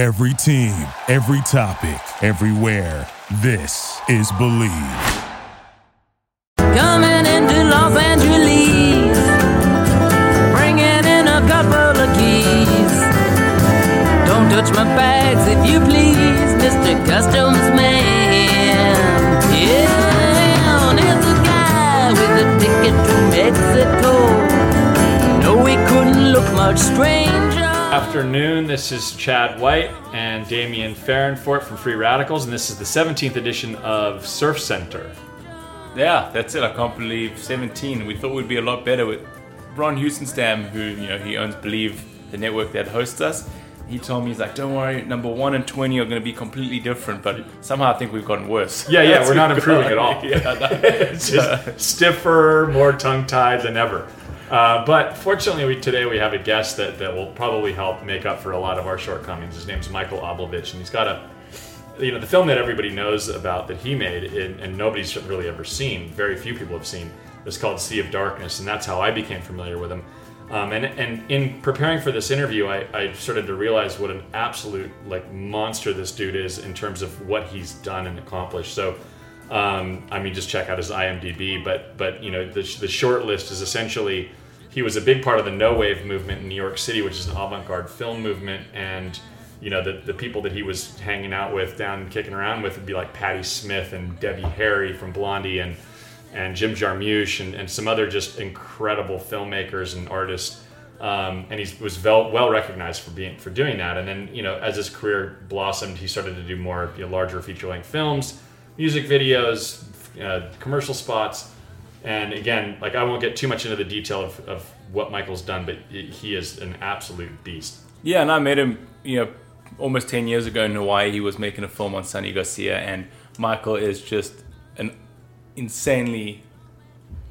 Every team, every topic, everywhere. This is Believe. Coming into Los Angeles, bringing in a couple of keys. Don't touch my bags if you please, Mr. Customs Man. Yeah, and here's a guy with a ticket to Mexico. No, he couldn't look much stranger. Afternoon, this is Chad White and Damian Farrenfort from Free Radicals, and this is the 17th edition of Surf Center. Yeah, that's it. I can't believe 17. We thought we'd be a lot better with Ron Houstenstam, who you know he owns Believe, the network that hosts us. He told me he's like, "Don't worry, number one and 20 are going to be completely different." But somehow I think we've gotten worse. Yeah, yeah, we're not improving at all. yeah, no. It's just stiffer, more tongue tied than ever. Uh, but fortunately, we, today we have a guest that, that will probably help make up for a lot of our shortcomings. His name's Michael Oblowitz, and he's got a, you know, the film that everybody knows about that he made and, and nobody's really ever seen, very few people have seen, is called Sea of Darkness, and that's how I became familiar with him. Um, and, and in preparing for this interview, I, I started to realize what an absolute like monster this dude is in terms of what he's done and accomplished. So, um, I mean, just check out his IMDb. But but you know, the, the short list is essentially he was a big part of the No Wave movement in New York City, which is an avant-garde film movement, and you know the, the people that he was hanging out with down kicking around with would be like Patti Smith and Debbie Harry from Blondie and and Jim Jarmusch and, and some other just incredible filmmakers and artists. Um, and he was well, well recognized for being for doing that. And then you know as his career blossomed, he started to do more you know, larger feature length films, music videos, uh, commercial spots. And again, like I won't get too much into the detail of, of what Michael's done, but he is an absolute beast. Yeah, and I met him, you know, almost 10 years ago in Hawaii. He was making a film on Sunny Garcia, and Michael is just an insanely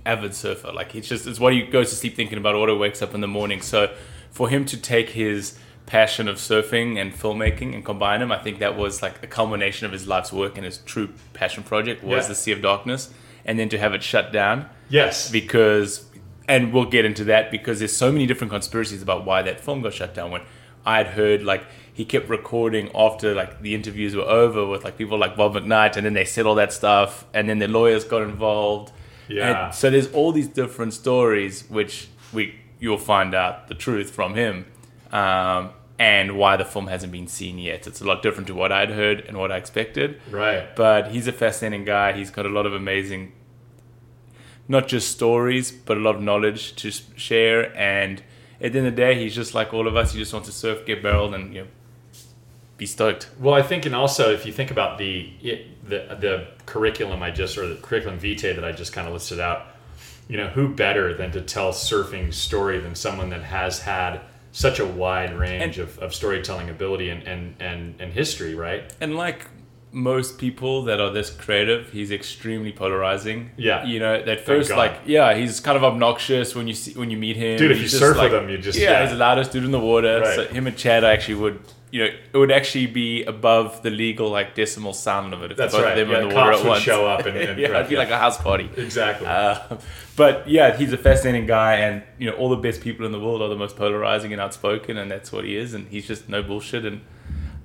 avid surfer. Like, it's just, it's what he goes to sleep thinking about, what he wakes up in the morning. So, for him to take his passion of surfing and filmmaking and combine them, I think that was like a culmination of his life's work and his true passion project was Yeah. the Sea of Darkness. And then to have it shut down Yes, because and we'll get into that because there's so many different conspiracies about why that film got shut down when i'd heard like he kept recording after like the interviews were over with like people like bob mcknight and then they said all that stuff and then their lawyers got involved Yeah. And so there's all these different stories which we you'll find out the truth from him um, and why the film hasn't been seen yet it's a lot different to what i'd heard and what i expected right. but he's a fascinating guy. He's got a lot of amazing, not just stories, but a lot of knowledge to share. And at the end of the day, he's just like all of us. He just wants to surf, get barreled, and you know, be stoked. Well, I think, and also if you think about the it, the the curriculum I just or the curriculum vitae that I just kind of listed out, you know, who better than to tell surfing story than someone that has had such a wide range And- of, of storytelling ability and, and, and, and history, right? And like most people that are this creative, he's extremely polarizing. Yeah. you know, that first, like, yeah, he's kind of obnoxious when you see when you meet him. Dude, if you just surf with him, you just- yeah, yeah. he's the loudest dude in the water. Right. So him and Chad actually would. You know, it would actually be above the legal like decimal sound limit if That's both right. of them Yeah, in the water cops at would once. show up and- and- yeah, it'd be yeah. like a house party. Exactly. Uh, but yeah, he's a fascinating guy, and you know, all the best people in the world are the most polarizing and outspoken, and that's what he is. And he's just no bullshit. And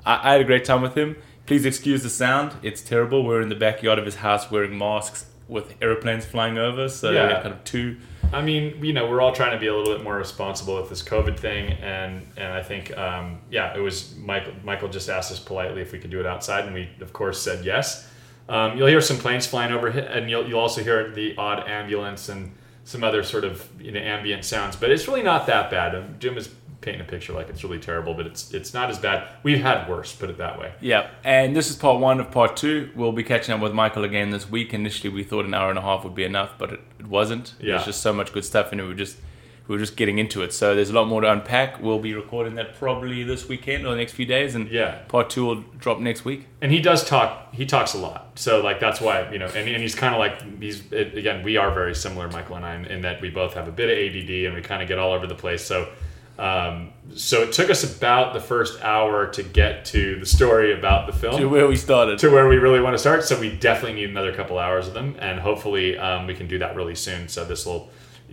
I, I had a great time with him. Please excuse the sound; it's terrible. We're in the backyard of his house wearing masks with airplanes flying over, so Yeah. kind of two. I mean, you know, we're all trying to be a little bit more responsible with this COVID thing, and and I think, um, yeah, it was Michael. Michael just asked us politely if we could do it outside, and we of course said yes. Um, you'll hear some planes flying over, and you'll you'll also hear the odd ambulance and some other sort of you know ambient sounds, but it's really not that bad. Jim is painting a picture like it's really terrible, but it's it's not as bad. We've had worse, put it that way. Yeah, and this is part one of part two. We'll be catching up with Michael again this week. Initially, we thought an hour and a half would be enough, but it, it wasn't. Yeah. There's just so much good stuff, and we were just we were just getting into it. So there's a lot more to unpack. We'll be recording that probably this weekend or the next few days, and Yeah. part two will drop next week. and he does talk he talks a lot so like that's why you know and, and he's kind of like he's it, again we are very similar michael and i in, in that we both have a bit of add and we kind of get all over the place so um, so it took us about the first hour to get to the story about the film To where we started. to where we really want to start. So we definitely need another couple hours of them, and hopefully um, we can do that really soon. So this will,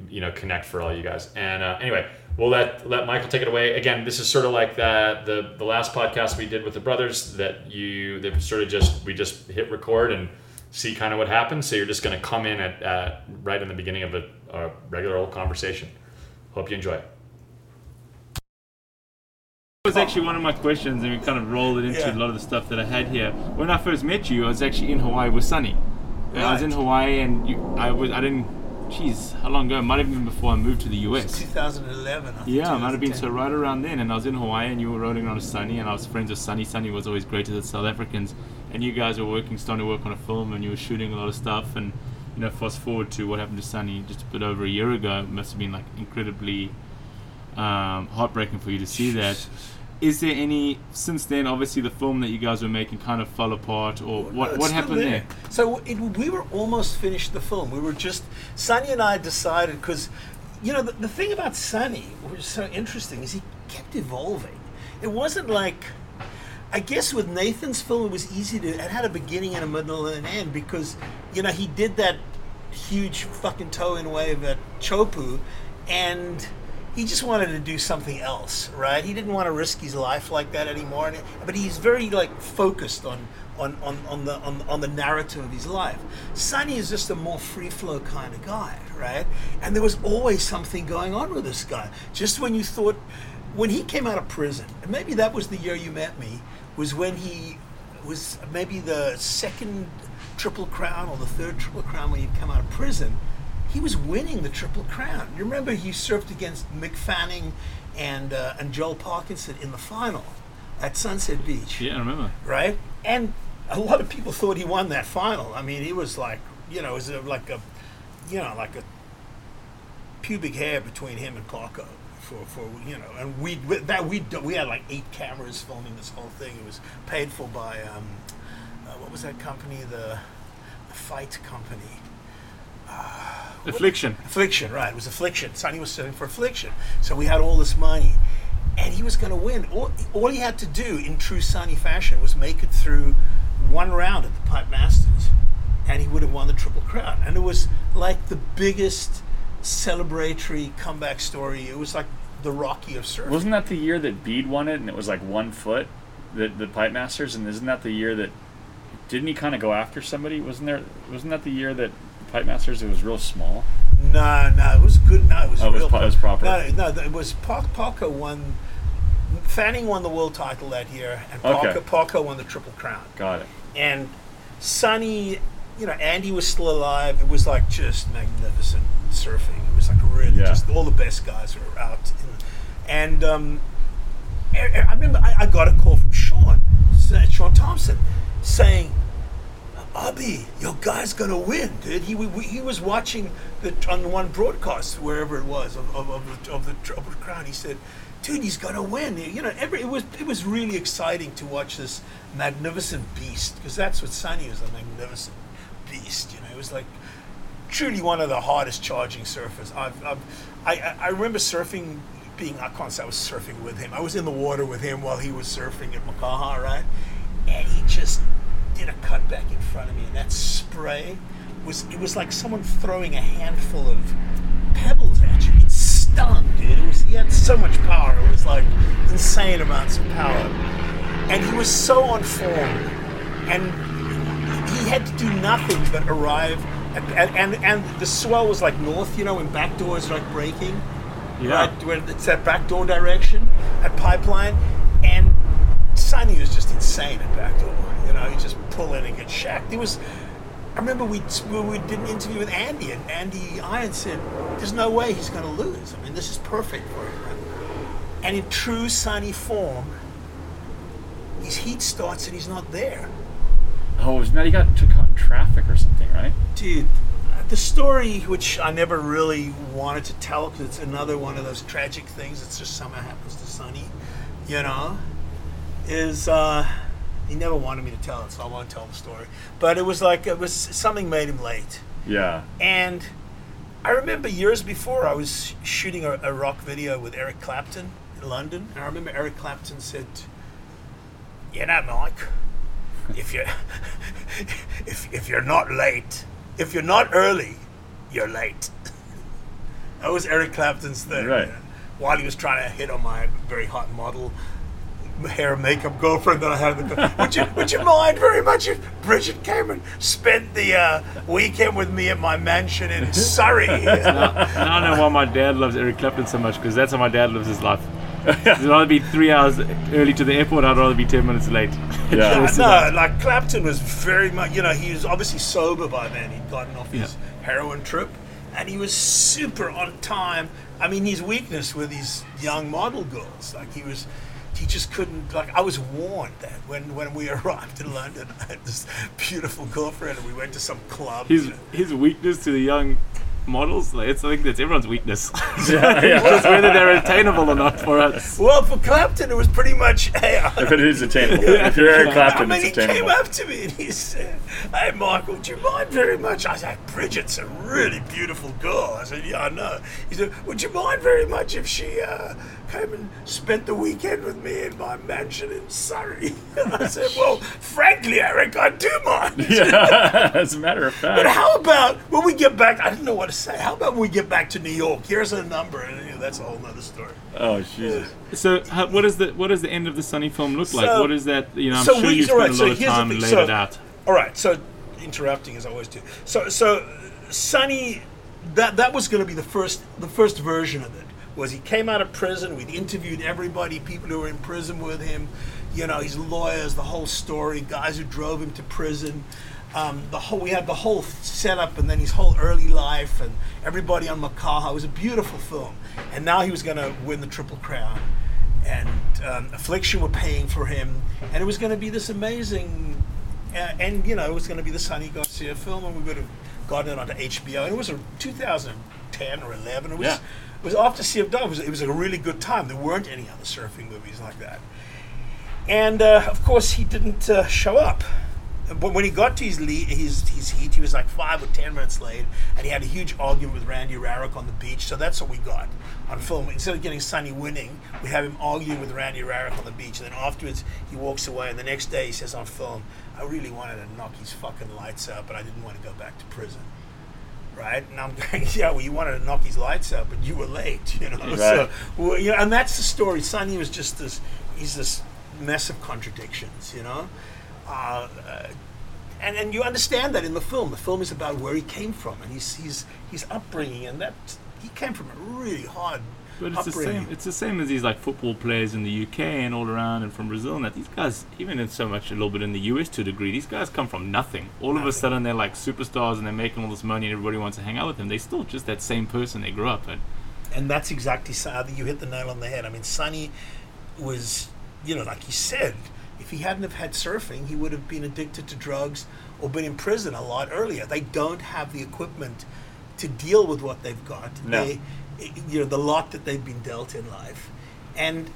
you know, connect for all you guys. And uh, anyway, we'll let let Michael take it away. Again, this is sort of like that the the last podcast we did with the brothers that you they sort of just we just hit record and see kind of what happens. So you're just going to come in at, at right in the beginning of a, a regular old conversation. Hope you enjoy it. That was actually one of my questions, and we kind of rolled it into Yeah. a lot of the stuff that I had here. When I first met you, I was actually in Hawaii with Sunny. And I was in Hawaii, and you, I was I didn't. Jeez, how long ago? It might have been before I moved to the US. 2011. I think, Yeah, it might have been so right around then. And I was in Hawaii, and you were rolling around with Sunny, and I was friends with Sunny. Sunny was always great to the South Africans, and you guys were working, starting to work on a film, and you were shooting a lot of stuff. And you know, fast forward to what happened to Sunny just a bit over a year ago. It must have been like incredibly um, heartbreaking for you to see that. Is there any since then? Obviously, the film that you guys were making kind of fell apart, or what? No, what happened there? So it, we were almost finished the film. We were just Sunny and I decided because, you know, the, the thing about Sunny, which is so interesting, is he kept evolving. It wasn't like, I guess with Nathan's film, it was easy to. It had a beginning and a middle and an end because, you know, he did that huge fucking toe in wave at Chopu, and he just wanted to do something else, right? He didn't want to risk his life like that anymore. But he's very like focused on on, on, on the on, on the narrative of his life. Sunny is just a more free flow kind of guy, right? And there was always something going on with this guy. Just when you thought when he came out of prison, and maybe that was the year you met me, was when he was maybe the second triple crown or the third triple crown when he'd come out of prison he was winning the Triple Crown. You remember he surfed against Mick Fanning and uh, and Joel Parkinson in the final at Sunset Beach, Yeah, I remember. right? And a lot of people thought he won that final. I mean, he was like, you know, it was a, like a, you know, like a pubic hair between him and Parker. For, for you know, and we that we we had like eight cameras filming this whole thing. It was paid for by um, uh, what was that company? The, the fight company. Affliction. Affliction, right? It was Affliction. Sunny was sitting for Affliction, so we had all this money, and he was going to win. All, all he had to do, in true Sunny fashion, was make it through one round at the Pipe Masters, and he would have won the Triple Crown. And it was like the biggest celebratory comeback story. It was like the Rocky of surfing. Wasn't that the year that Bede won it and it was like one foot, the the Pipe Masters, and isn't that the year that didn't he kind of go after somebody? Wasn't there? Wasn't that the year that the Pipe Masters it was real small? No, no, it was good. No, it was Oh, it was real. pro- it was proper. No, no, it was Par- Parker won. Fanning won the world title that year, and Okay. Parker, Parker won the Triple Crown. Got it. and Sunny, you know, Andy was still alive. It was like just magnificent surfing. It was like really Yeah. just all the best guys were out. And um, I, I remember I, I got a call from Shaun, Shaun Tomson, saying, Abby, your guy's gonna win, dude. He, we, he was watching the on the one broadcast wherever it was of, of, of, the, of the Triple Crown. He said, "Dude, he's gonna win." You know, every it was it was really exciting to watch this magnificent beast because that's what Sunny was a magnificent beast. You know, it was like truly one of the hardest charging surfers. I've, I've I I remember surfing. Being, I can't say I was surfing with him. I was in the water with him while he was surfing at Makaha, right? And he just did a cutback in front of me, and that spray was it was like someone throwing a handful of pebbles at you. It stung, dude. It was he had so much power. It was like insane amounts of power, and he was so on form, and he had to do nothing but arrive. At, and, and and the swell was like north, you know, when back doors like breaking Yeah. right? It's that backdoor direction at Pipeline, and Sunny was just insane at backdoor. You know, he just pull in and get shacked. It was. I remember we we did an interview with Andy, and Andy Iron said, "There's no way he's going to lose. I mean, this is perfect for him." And in true Sunny form, his heat starts and he's not there. Oh, wasn't he got took caught in traffic or something, right? Dude, the story, which I never really wanted to tell because it's another one of those tragic things that just somehow happens to Sunny, you know, is uh, he never wanted me to tell it, so I won't tell the story. But it was like, it was something made him late. Yeah. And I remember years before I was shooting a, a rock video with Eric Clapton in London, and I remember Eric Clapton said, "You know, Mike, if you if if you're not late, if you're not early, you're late." that was Eric Clapton's thing. Right. while he was trying to hit on my very hot model hair and makeup girlfriend that I had. At the time. Would you would you mind very much if Bridget came and spent the uh, weekend with me at my mansion in Surrey? Now I know why my dad loves Eric Clapton so much because that's how my dad lives his life. I'd rather be three hours early to the airport. I'd rather be ten minutes late. Yeah. Yeah, no, like Clapton was very much, you know, he was obviously sober by then. He'd gotten off his heroin trip and he was super on time. I mean, his weakness were these young model girls. Like, he was, he just couldn't, like, I was warned that when, when we arrived in London, I had this beautiful girlfriend and we went to some club. His you know. his weakness to the young models, like, it's I think that's everyone's weakness. Yeah, yeah. Just whether they're attainable or not for us. Well, for Clapton, it was pretty much, hey, I- If it is attainable. If you're Eric I Clapton, mean, it's he came up to me and he said, "Hey, Michael, do you mind very much?" I said, "Bridget's a really beautiful girl." I said, "Yeah, I know." He said, "Would you mind very much if she uh, came and spent the weekend with me in my mansion in Surrey?" I said, "Well, frankly, Eric, I do mind." Yeah, as a matter of fact. But how about when we get back? I didn't know what to say. How about when we get back to New York? Here's a number, and you know, that's a whole nother story. Oh, Jesus. So, how, what is the what does the end of the Sunny film look like? What is that? You know, I'm so sure we- you all right, spent a so lot of here's the time thing, and laid so- it out. All right, so interrupting as I always do. So, so Sunny, that that was going to be the first the first version of it. Was he came out of prison? We'd interviewed everybody, people who were in prison with him. You know, his lawyers, the whole story, guys who drove him to prison. Um, the whole we had the whole setup, and then his whole early life, and everybody on Makaha. It was a beautiful film, and now he was going to win the Triple Crown and um, Affliction were paying for him, and it was going to be this amazing, uh, and you know, it was going to be the Sunny Garcia film, and we would have gotten it onto HBO, and it was a 2010 or 11. It was Yeah. It was after Sea of Dove. It was, it was a really good time. There weren't any other surfing movies like that, and uh, of course, he didn't uh, show up. But when he got to his, lead, his his heat, he was like five or ten minutes late, and he had a huge argument with Randy Rarick on the beach. So that's what we got on film. Instead of getting Sunny winning, we have him arguing with Randy Rarick on the beach, and then afterwards he walks away. And the next day he says on film, "I really wanted to knock his fucking lights out, but I didn't want to go back to prison." Right, and I'm going, yeah. Well, you wanted to knock his lights out, but you were late, you know. So, well, you know, and that's the story. Sunny was just this. He's this mess of contradictions, you know. Uh, uh, and and you understand that in the film. The film is about where he came from and his his his upbringing, and that he came from a really hard But it's the same. It's the same as these like football players in the UK and all around and from Brazil and that. These guys, even in so much a little bit in the US to a degree, these guys come from nothing. All of a sudden they're like superstars and they're making all this money and everybody wants to hang out with them. They're still just that same person they grew up in. and that's exactly I you hit the nail on the head. I mean, Sunny was, you know, like you said, if he hadn't have had surfing, he would have been addicted to drugs or been in prison a lot earlier. They don't have the equipment to deal with what they've got. No. They, you know, the lot that they've been dealt in life, and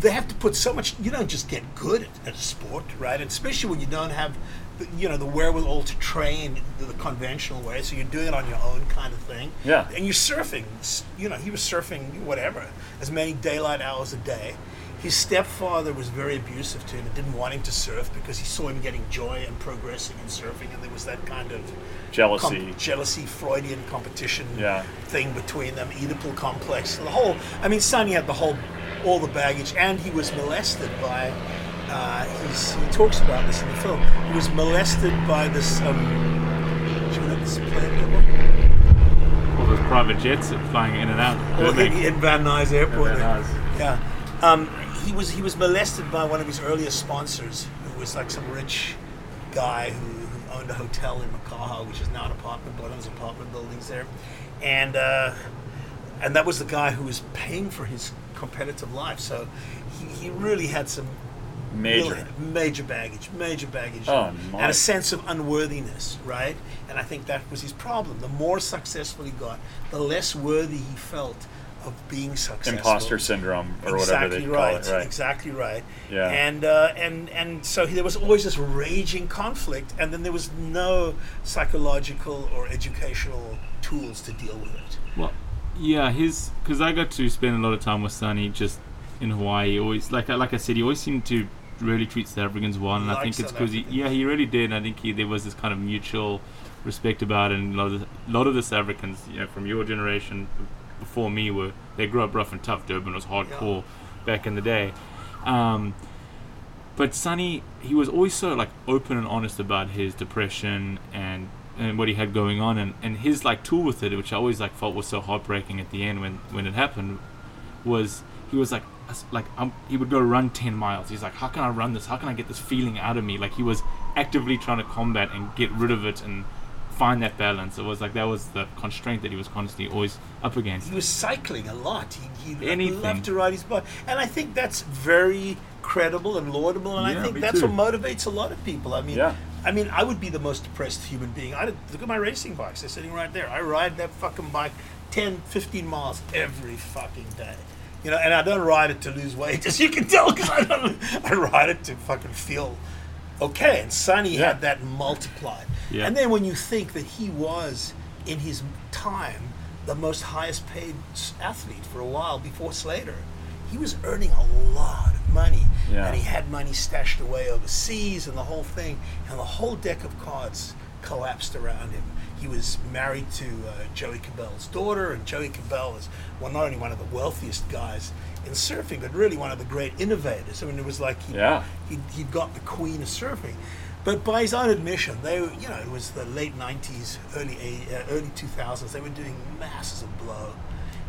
they have to put so much. You don't just get good at, at a sport, right? And especially when you don't have, the, you know, the wherewithal to train the, the conventional way. So you're doing it on your own, kind of thing. Yeah. And you're surfing. You know, he was surfing whatever, as many daylight hours a day. His stepfather was very abusive to him and didn't want him to surf because he saw him getting joy and progressing in surfing, and there was that kind of Jealousy. com- jealousy, Freudian competition Yeah. thing between them, Oedipal complex. The whole, I mean, Sunny had the whole, all the baggage, and he was molested by. Uh, he's, he talks about this in the film. He was molested by this. Um, you know this? All those private jets flying in and out. Well, in, in Van Nuys Airport. Van Nuys. Yeah. Um, he was he was molested by one of his earliest sponsors, who was like some rich guy who, who owned a hotel in Makaha, which is now an apartment, of apartment buildings there, and uh, and that was the guy who was paying for his competitive life. So he, he really had some Major. really major baggage, major baggage, Oh, and a sense of unworthiness, right? And I think that was his problem. The more successful he got, the less worthy he felt of being successful. Imposter syndrome, or whatever exactly they right, call it. Right. Exactly right. Yeah. And uh, and and so there was always this raging conflict, and then there was no psychological or educational tools to deal with it. Well, yeah, his because I got to spend a lot of time with Sunny just in Hawaii. Always like I- like I said, he always seemed to really treat South Africans well, and I Like think it's because he yeah he really did. And I think he, there was this kind of mutual respect about it, and a lot of the, a lot of the South Africans, you know, from your generation, before me were they grew up rough and tough. Durban was hardcore back in the day. Um, but Sunny, he was always so like open and honest about his depression and and what he had going on, and, and his like tool with it, which I always like felt was so heartbreaking at the end when when it happened, was he was like like um, he would go run 10 miles he's like how can i run this how can i get this feeling out of me like he was actively trying to combat and get rid of it and find that balance it was like that was the constraint that he was constantly always up against He was cycling a lot. He, he Anything. loved to ride his bike, and I think that's very credible and laudable. And I think that's too. what motivates a lot of people. I mean, Yeah. I mean, I would be the most depressed human being. I look at my racing bikes; they're sitting right there. I ride that fucking bike 10, 15 miles every fucking day. You know, and I don't ride it to lose weight, as you can tell, because I don't. I ride it to fucking feel okay. And Sunny Yeah. had that multiplied. Yeah. And then when you think that he was in his time the most highest paid athlete for a while before Slater, he was earning a lot of money, Yeah. and he had money stashed away overseas, and the whole thing, and the whole deck of cards collapsed around him. He was married to uh, Joey Cabell's daughter, and Joey Cabell is well, not only one of the wealthiest guys in surfing, but really one of the great innovators. I mean, it was like he, Yeah. he he got the queen of surfing. But by his own admission, they were, you know, it was the late '90s, early uh, early 2000s. They were doing masses of blow,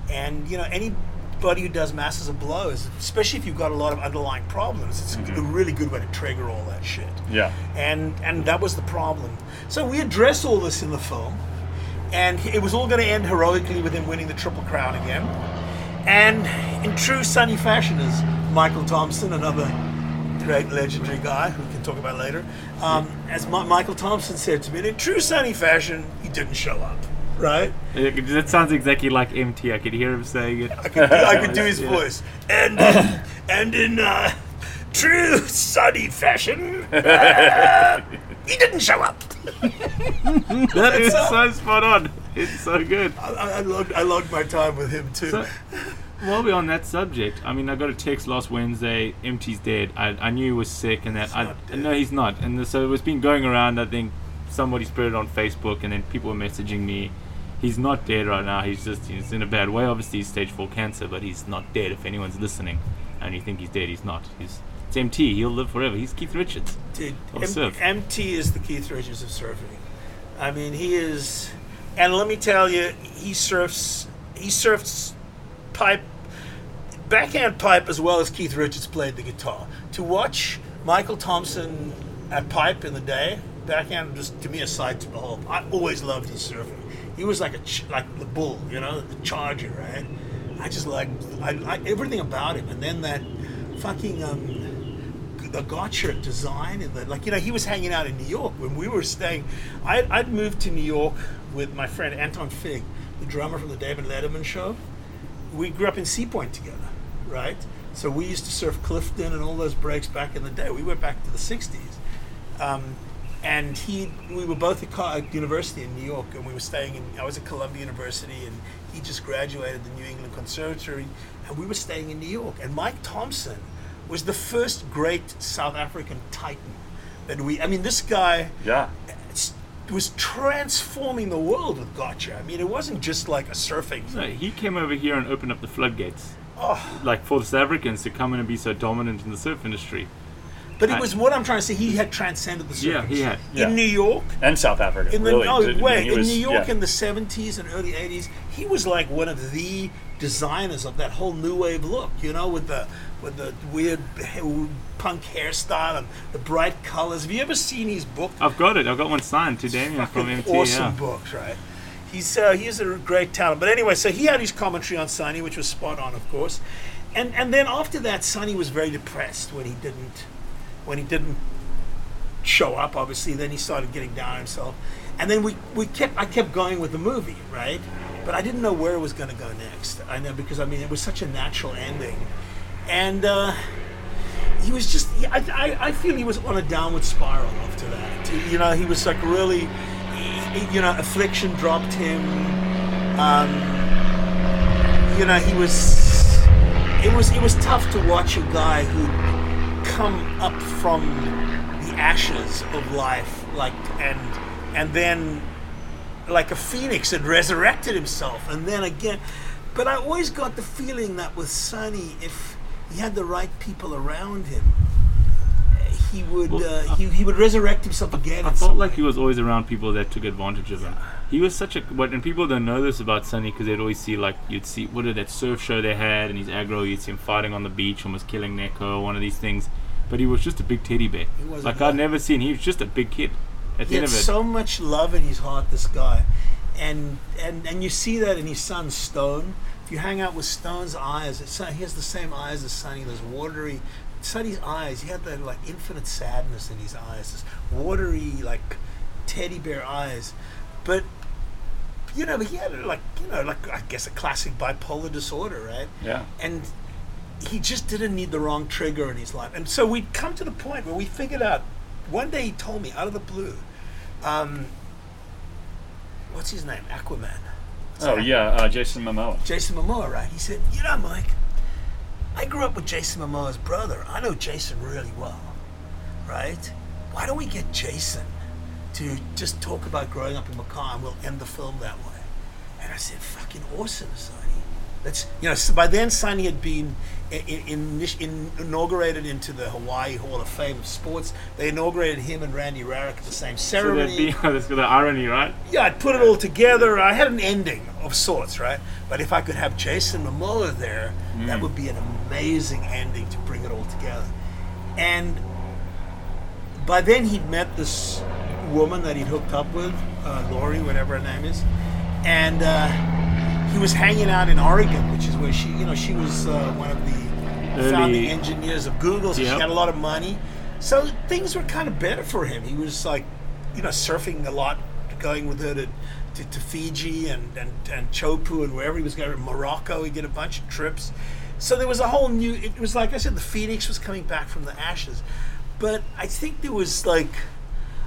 and you know, anybody who does masses of blows, especially if you've got a lot of underlying problems, it's a really good way to trigger all that shit. Yeah. And and that was the problem. So we address all this in the film, and it was all going to end heroically with him winning the Triple Crown again. And in true Sunny fashion, as Michael Tomson, another great legendary guy who we can talk about later, um, as Mi- Michael Tomson said to me, in true Sunny fashion, he didn't show up. Right? Uh, that sounds exactly like mt i could hear him saying it I could, I could do his Yeah. voice. And and in uh, true Sunny fashion, uh, he didn't show up. that is so spot on it's so good I, I, I, logged, I logged my time with him too. So, while we're on that subject, I mean, I got a text last Wednesday. MT's dead. I, I knew he was sick, and that He's I no, he's not. And so it's been going around. I think somebody spread it on Facebook, and then people were messaging me. He's not dead right now. He's just he's in a bad way. Obviously, he's stage four cancer, but he's not dead. If anyone's listening, and you think he's dead, he's not. He's it's MT. He'll live forever. He's Keith Richards. Dude, M-. MT is the Keith Richards of surfing. I mean, he is, and let me tell you, he surfs. He surfs pipe, backhand pipe as well as Keith Richards played the guitar. To watch Michael Tomson at pipe in the day, backhand just to me a sight to behold. I always loved his surfing. He was like a ch- like the bull, you know, the charger, right? I just like I, I everything about him, and then that fucking um, the Gottschalk design and the like you know he was hanging out in New York when we were staying I'd, I'd moved to New York with my friend Anton Fig the drummer from the David Letterman show we grew up in Seapoint together right? So we used to surf Clifton and all those breaks back in the day. We went back to the 60s um, and he we were both at, at university in New York and we were staying in I was at Columbia University and he just graduated the New England Conservatory and we were staying in New York. And Mike Tomson was the first great South African titan that we I mean this guy Yeah. S- was transforming the world with Gotcha I mean it wasn't just like a surfing So he came over here and opened up the floodgates, oh, like for the South Africans to come in and be so dominant in the surf industry. but it was what I'm trying to say he had transcended the surfing Yeah, he had. Yeah. in New York And South Africa. in the really. no Did- way in was- New York yeah. in the 70s and early 80s he was like one of the designers of that whole new wave look you know with the with the weird punk hairstyle and the bright colors. Have you ever seen his book? I've got it. I've got one signed to Damien from MT. awesome books right? He's uh, he's a great talent. But anyway so he had his commentary on Sunny which was spot on of course. And and then after that Sunny was very depressed when he didn't when he didn't show up obviously. Then he started getting down on himself. And then we, we kept I kept going with the movie right but I didn't know where it was going to go next. I know because I mean it was such a natural ending. And uh, he was just I, I, I feel he was on a downward spiral after that. You know he was like really he- he- you know affliction dropped him. Um, you know he was it was it was tough to watch a guy who come up from the ashes of life like and and then like a phoenix had resurrected himself and then again But I always got the feeling that with Sunny, if he had the right people around him, he would Well, uh, he, he would resurrect himself again. I in felt like way. he was always around people that took advantage of him. He was such a what, and people don't know this about Sunny because they'd always see like you'd see what did that surf show they had, and he's aggro. You'd see him fighting on the beach, almost killing Neco, one of these things. But he was just a big teddy bear. Like. I'd never seen. He was just a big kid. At the He end had of it, so much love in his heart, this guy, and and and you see that in his son Stone. If you hang out with Stone's eyes, it's, he has the same eyes as Sunny. Those watery, Sunny's eyes. He had that like infinite sadness in his eyes, this watery like teddy bear eyes, but. You know, he had like you know, like I guess a classic bipolar disorder, right? Yeah. and he just didn't need the wrong trigger in his life. And so we'd come to the point where we figured out. One day he told me out of the blue, um, "What's his name? Aquaman." What's Oh that? yeah, uh, Jason Momoa. Jason Momoa, right? He said, "You know, Mike, I grew up with Jason Momoa's brother. I know Jason really well, right? Why don't we get Jason to just talk about growing up in Makaha and we'll end the film that way?" And I said, "Fucking awesome, Sunny. Let's, you know." So by then, Sunny had been in, in, in, inaugurated into the Hawaii Hall of Fame of Sports. They inaugurated him and Randy Rarick at the same so ceremony. that'd be that's the irony, right? Yeah, I'd put it all together. I had an ending of sorts, right? But if I could have Jason Momoa there, that would be an amazing ending to bring it all together. And by then, he'd met this woman that he'd hooked up with, uh, Lori, whatever her name is, and uh, he was hanging out in Oregon, which is where she, you know, she was uh, one of the Early- founding engineers of Google, so she had a lot of money. So things were kind of better for him. He was like, you know, surfing a lot, going with her to, to, to Fiji and, and, and Chopu and wherever he was going. Morocco, he did a bunch of trips. So there was a whole new, it was like I said, the Phoenix was coming back from the ashes. But I think there was like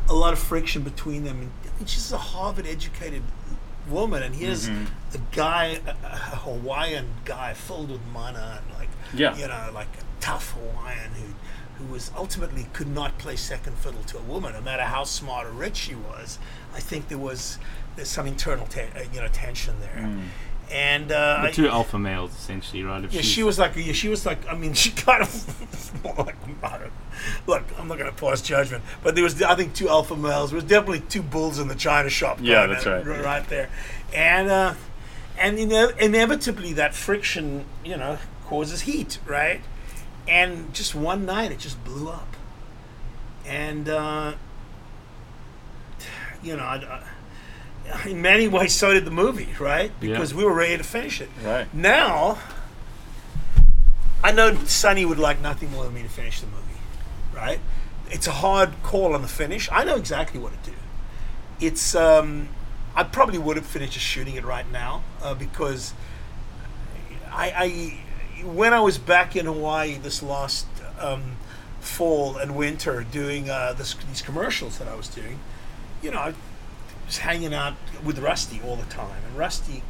a lot of friction between them. And I mean, she's a Harvard educated woman, and here's mm-hmm. a guy, a, a Hawaiian guy filled with mana and like, Yeah. you know, like a tough Hawaiian who who was ultimately could not play second fiddle to a woman, no matter how smart or rich she was. I think there was there's some internal te- uh, you know tension there, and uh, The I- two alpha males, essentially, right? If yeah, she was like, yeah, she was like, I mean, she kind of more like, look, I'm not going to pass judgment, but there was, I think, two alpha males. There was definitely two bulls in the china shop. Yeah, that's at right. right there, and uh, and you know, inevitably that friction, you know, causes heat, right? And just one night, it just blew up, and uh, you know, I, I, in many ways, so did the movie, right? Yeah. Because we were ready to finish it. Right. Now, I know Sunny would like nothing more than me to finish the movie, right? It's a hard call on the finish. I know exactly what to do. It's um, I probably would have finished shooting it right now uh, because I, I when I was back in Hawaii this last um, fall and winter doing uh, this, these commercials that I was doing, you know, I was hanging out with Rusty all the time, and Rusty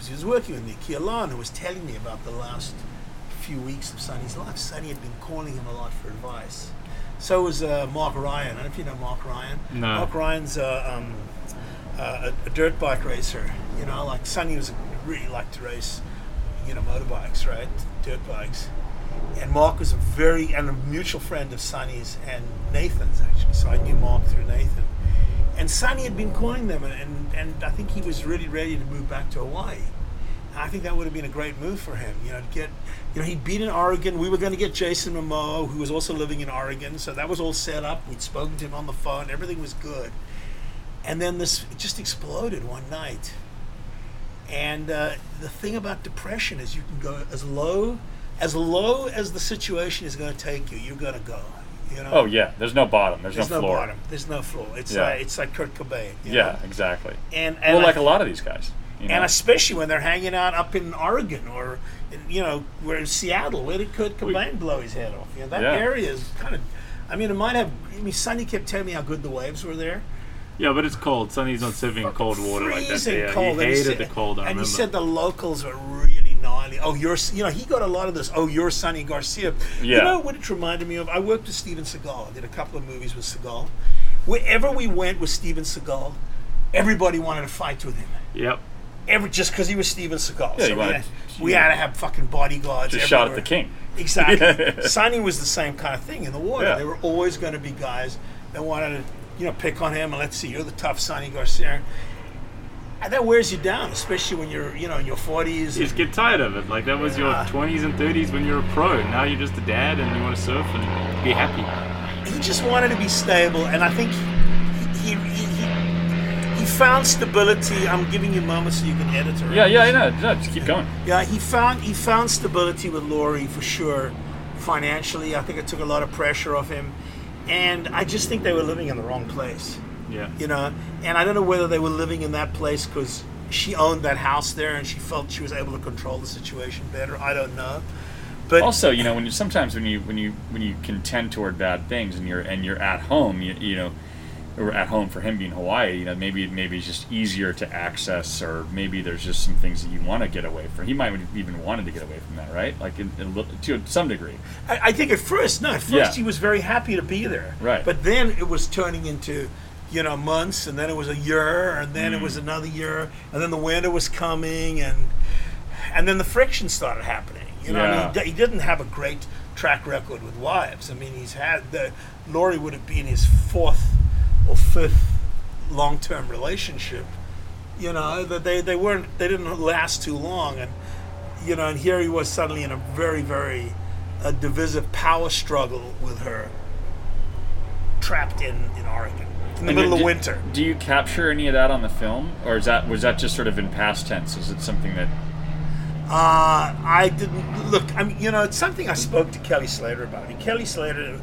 because he was working with me, who was telling me about the last few weeks of Sunny's life. Sunny had been calling him a lot for advice. So was uh, Mark Ryan. I don't know if you know Mark Ryan. No. Mark Ryan's uh, um, a, a dirt bike racer. You know, like Sunny was really liked to race, you know, motorbikes, right? Dirt bikes. And Mark was a very and a mutual friend of Sunny's and Nathan's actually. So I knew Mark through Nathan. And Sunny had been calling them, and, and, and I think he was really ready to move back to Hawaii. And I think that would have been a great move for him. You know, get, you know, he'd been in Oregon. We were going to get Jason Momoa, who was also living in Oregon, so that was all set up. We'd spoken to him on the phone. Everything was good. And then this just exploded one night. And uh, the thing about depression is you can go as low, as low as the situation is going to take you. You're going to go. You know. Oh yeah, there's no bottom. There's, There's no no, floor. bottom. There's no floor. It's Yeah. like it's like Kurt Cobain. Yeah, know? exactly. And, and well, like a lot of these guys. You know? and especially when they're hanging out up in Oregon or in, you know where in Seattle, where did Kurt Cobain blow his head off? You know that Yeah. area is kind of. I mean, it might have. I mean, Sonny kept telling me how good the waves were there. Yeah, but it's cold. Sunny's not surfing in cold water like that. Freezing there. cold. He And hated said- the cold. I remember. and remember. he said the locals were really gnarly. Oh, you're, you know, he got a lot of this. Oh, you're Sunny Garcia. You Yeah. know what it reminded me of? I worked with Steven Seagal. I did a couple of movies with Seagal. Wherever we went with Steven Seagal, everybody wanted to fight with him. Yep. every just because he was Steven Seagal. Yeah, so you we, wanted- had, we had to have fucking bodyguards. Just shot at everywhere. the king. Exactly. Sunny was the same kind of thing in the water. Yeah. There were always going to be guys that wanted to, you know, pick on him and let's see, you're the tough Sunny Garcia. And that wears you down, especially when you're, you know, in your 40s. You just get tired of it. Like that was your 20s and 30s when you're a pro. Now you're just a dad and you want to surf and be happy. he just wanted to be stable, and I think he he, he, he, he found stability. I'm giving you moments so you can edit it. Yeah, yeah, I know. No, just keep going. Yeah, he found he found stability with Laurie for sure. Financially, I think it took a lot of pressure off him, and I just think they were living in the wrong place. Yeah. You know, and I don't know whether they were living in that place because she owned that house there and she felt she was able to control the situation better. I don't know, but Also, you know, when you sometimes when you when you when you contend toward bad things and you're and you're at home, you, you know, or at home for him being Hawaii, you know, maybe maybe it's just easier to access, or maybe there's just some things that you want to get away from. He might have even wanted to get away from that, right? Like in, in, to some degree. I, I think at first, no, at first Yeah. he was very happy to be there. Right. But then it was turning into, you know, months, and then it was a year, and then it was Mm. another year, and then the winter was coming, and and then the friction started happening. You know, I mean, he, he didn't have a great track record with wives. I mean, he's had the Laurie would have been his fourth or fifth long-term relationship. You know, that they they weren't they didn't last too long, and you know, and here he was suddenly in a very very uh, divisive power struggle with her, trapped in in Oregon in the And middle of winter. Do you capture any of that on the film, or is that was that just sort of in past tense? Is it something that Uh, I didn't look. I mean, you know, it's something I spoke to Kelly Slater about. I mean, Kelly Slater,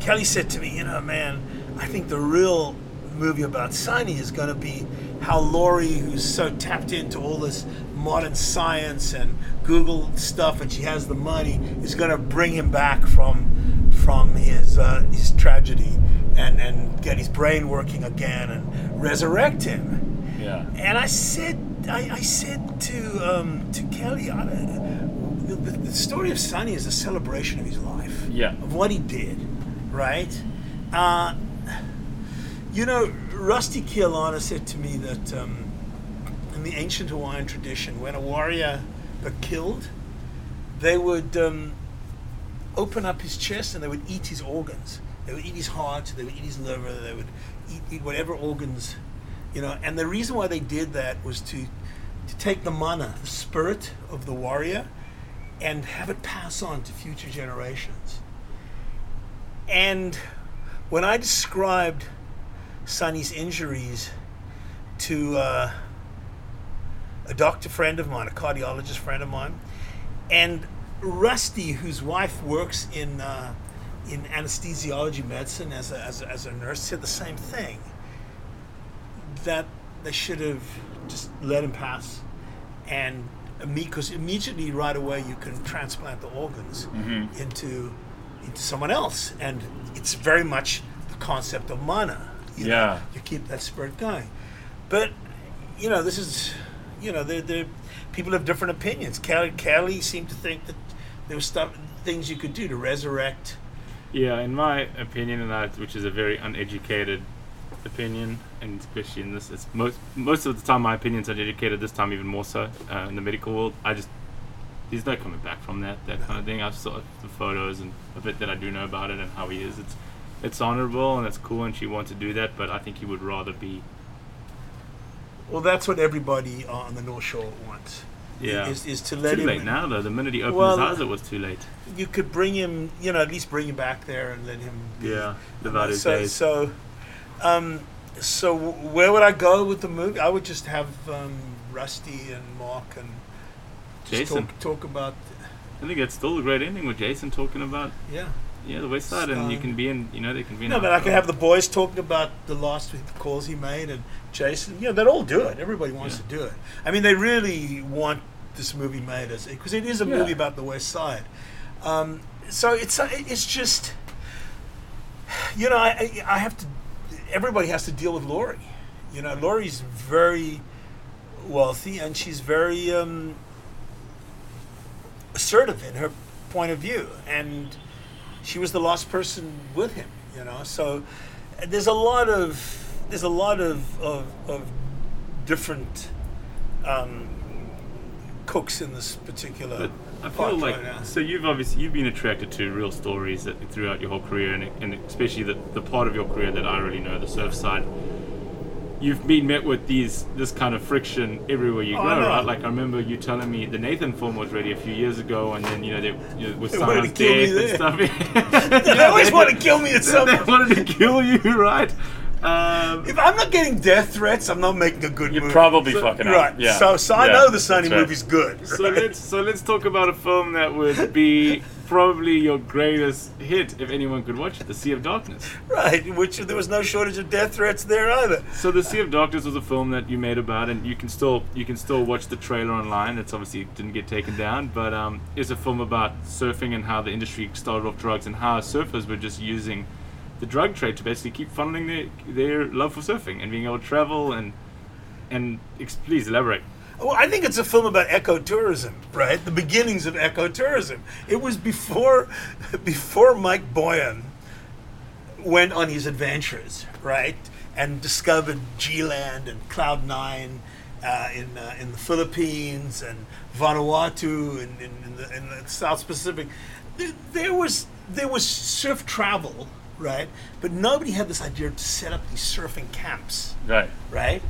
Kelly said to me, you know, man, I think the real movie about Sunny is going to be how Laurie, who's so tapped into all this modern science and Google stuff, and she has the money, is going to bring him back from from his uh, his tragedy and and get his brain working again and resurrect him. yeah And I said, I, I said to um, to Kelly, I, the, the, the story of Sunny is a celebration of his life, Yeah. of what he did, right? Uh, you know, Rusty Keaulana said to me that um, in the ancient Hawaiian tradition, when a warrior got killed, they would um, open up his chest and they would eat his organs. They would eat his heart, they would eat his liver, they would eat, eat whatever organs, you know. And the reason why they did that was to to take the mana, the spirit of the warrior, and have it pass on to future generations. And when I described Sunny's injuries to uh, a doctor friend of mine, a cardiologist friend of mine, and Rusty, whose wife works in uh, in anesthesiology medicine as a, as, a, as a nurse, said the same thing. That they should have just let him pass, and because immediately right away you can transplant the organs into into someone else, and it's very much the concept of mana. You know, Yeah. you keep that spirit going, but you know this is you know the the people have different opinions. Kelly, Kelly seemed to think that there was stuff things you could do to resurrect. Yeah, in my opinion, and that which is a very uneducated opinion, and especially in this, it's most most of the time my opinion's are uneducated. This time even more so uh, in the medical world. I just there's no coming back from that that kind of thing. I've saw the photos and a bit that I do know about it and how he is. It's it's honorable and it's cool, and she wants to do that. But I think he would rather be Well, that's what everybody on the North Shore wants. yeah. Is, is to let too him. Too late now though. The minute he opened Well, his eyes, it was too late. You could bring him, you know, at least bring him back there and let him. Yeah, live out his so, days. So, um, so where would I go with the movie? I would just have um, Rusty and Mark and just Jason. talk, talk about, I think it's still a great ending with Jason talking about yeah. Yeah the West Side, and you can be in you know they can be in. No, but I could have the boys talking about the last calls he made, and Jason. You know, they'd all do it. Everybody wants Yeah. to do it. I mean, they really want this movie made as because it is a Yeah. movie about the West Side. Um, so it's it's just, you know, I I I have to. Everybody has to deal with Laurie. You know, Laurie's very wealthy, and she's very um, assertive in her point of view, and she was the last person with him. You know, so there's a lot of there's a lot of of, of different um, cooks in this particular. But I feel like right so you've obviously you've been attracted to real stories that, throughout your whole career, and, and especially the, the part of your career that I really know, the surf side. You've been met with these this kind of friction everywhere you Oh, go, I know. right? Like I remember you telling me the Nathan film was ready a few years ago, and then you know they you know, with They wanted Sion's to kill me death and there. stuff. they always want to kill me at some they point. wanted to kill you, right? Um, If I'm not getting death threats, I'm not making a good You're movie. probably So- fucking right. up. Yeah. So, so I Yeah, know the Sunny that's right. movie's good. So let's so let's talk about a film that would be probably your greatest hit if anyone could watch it, The Sea of Darkness. right, which there was no shortage of death threats there either. So The Sea of Darkness was a film that you made about, and you can still you can still watch the trailer online. It's obviously didn't get taken down, but um, it's a film about surfing and how the industry started off drugs and how surfers were just using the drug trade to basically keep funneling their their love for surfing and being able to travel and and ex- please elaborate. Well, I think it's a film about ecotourism, right? The beginnings of ecotourism. It was before, before Mike Boyum went on his adventures, right, and discovered G-Land and Cloud Nine uh, in uh, in the Philippines and Vanuatu and in, in, the, in the South Pacific. There, there was there was surf travel, right, but nobody had this idea to set up these surfing camps Right. right?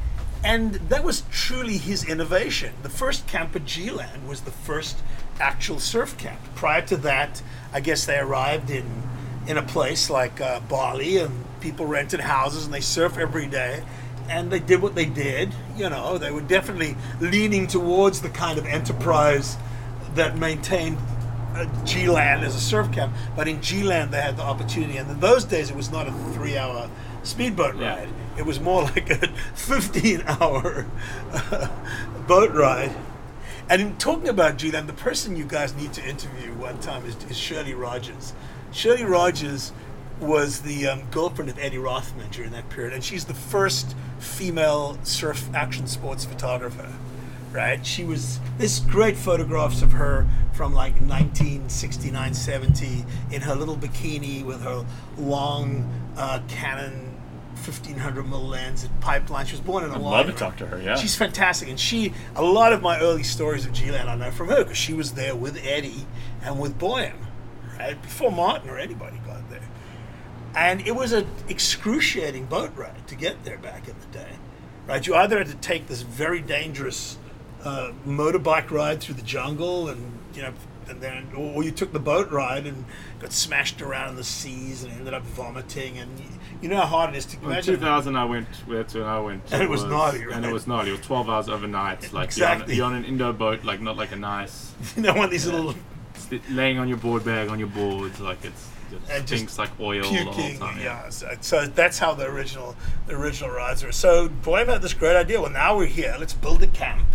And that was truly his innovation. The first camp at G-Land was the first actual surf camp. Prior to that, I guess they arrived in in a place like uh, Bali, and people rented houses and they surf every day. And they did what they did. You know, they were definitely leaning towards the kind of enterprise that maintained uh, G-Land as a surf camp. But in G-Land, they had the opportunity. And in those days, it was not a three-hour speedboat Yeah. It was more like a 15 hour boat ride. And in talking about G-Land, the person you guys need to interview one time is, is Shirley Rogers. Shirley Rogers was the um, girlfriend of Eddie Rothman during that period, and she's the first female surf action sports photographer. Right? She was. There's great photographs of her from like 1969, 70 in her little bikini with her long uh, 1500 mm lens and pipeline. She was born in I'd Hawaii. love to talk to her. Yeah. She's fantastic, and she a lot of my early stories of G-Land I know from her because she was there with Eddie and with Boyum, right before Martin or anybody got there, and it was an excruciating boat ride to get there back in the day, right? You either had to take this very dangerous uh, motorbike ride through the jungle, and you know, and then or you took the boat ride and got smashed around in the seas and ended up vomiting, and you, you know how hard it is to imagine. In imagine. 2000, I went. That's when I went. And it was gnarly, And right? it was gnarly. It was 12 hours overnight. Like Exactly. you're, on, you're on an Indo boat, like not like a nice You know, one of these little laying on your board bag on your boards, like it's it And just stinks like oil puking. time. Yeah. So, so that's how the original the original rides were. So Boyum had this great idea. Well, now we're here. Let's build a camp,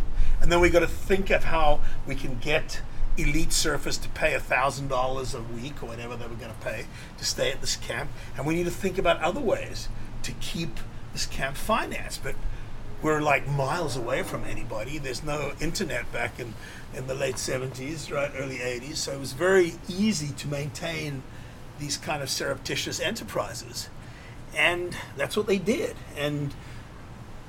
and then we got to think of how we can get elite surfers to pay thousand dollars a week or whatever they were going to pay to stay at this camp, and we need to think about other ways to keep this camp financed. But we're like miles away from anybody. There's no internet back in, in the late 70s, right, early 80s. So it was very easy to maintain these kind of surreptitious enterprises. And that's what they did. And,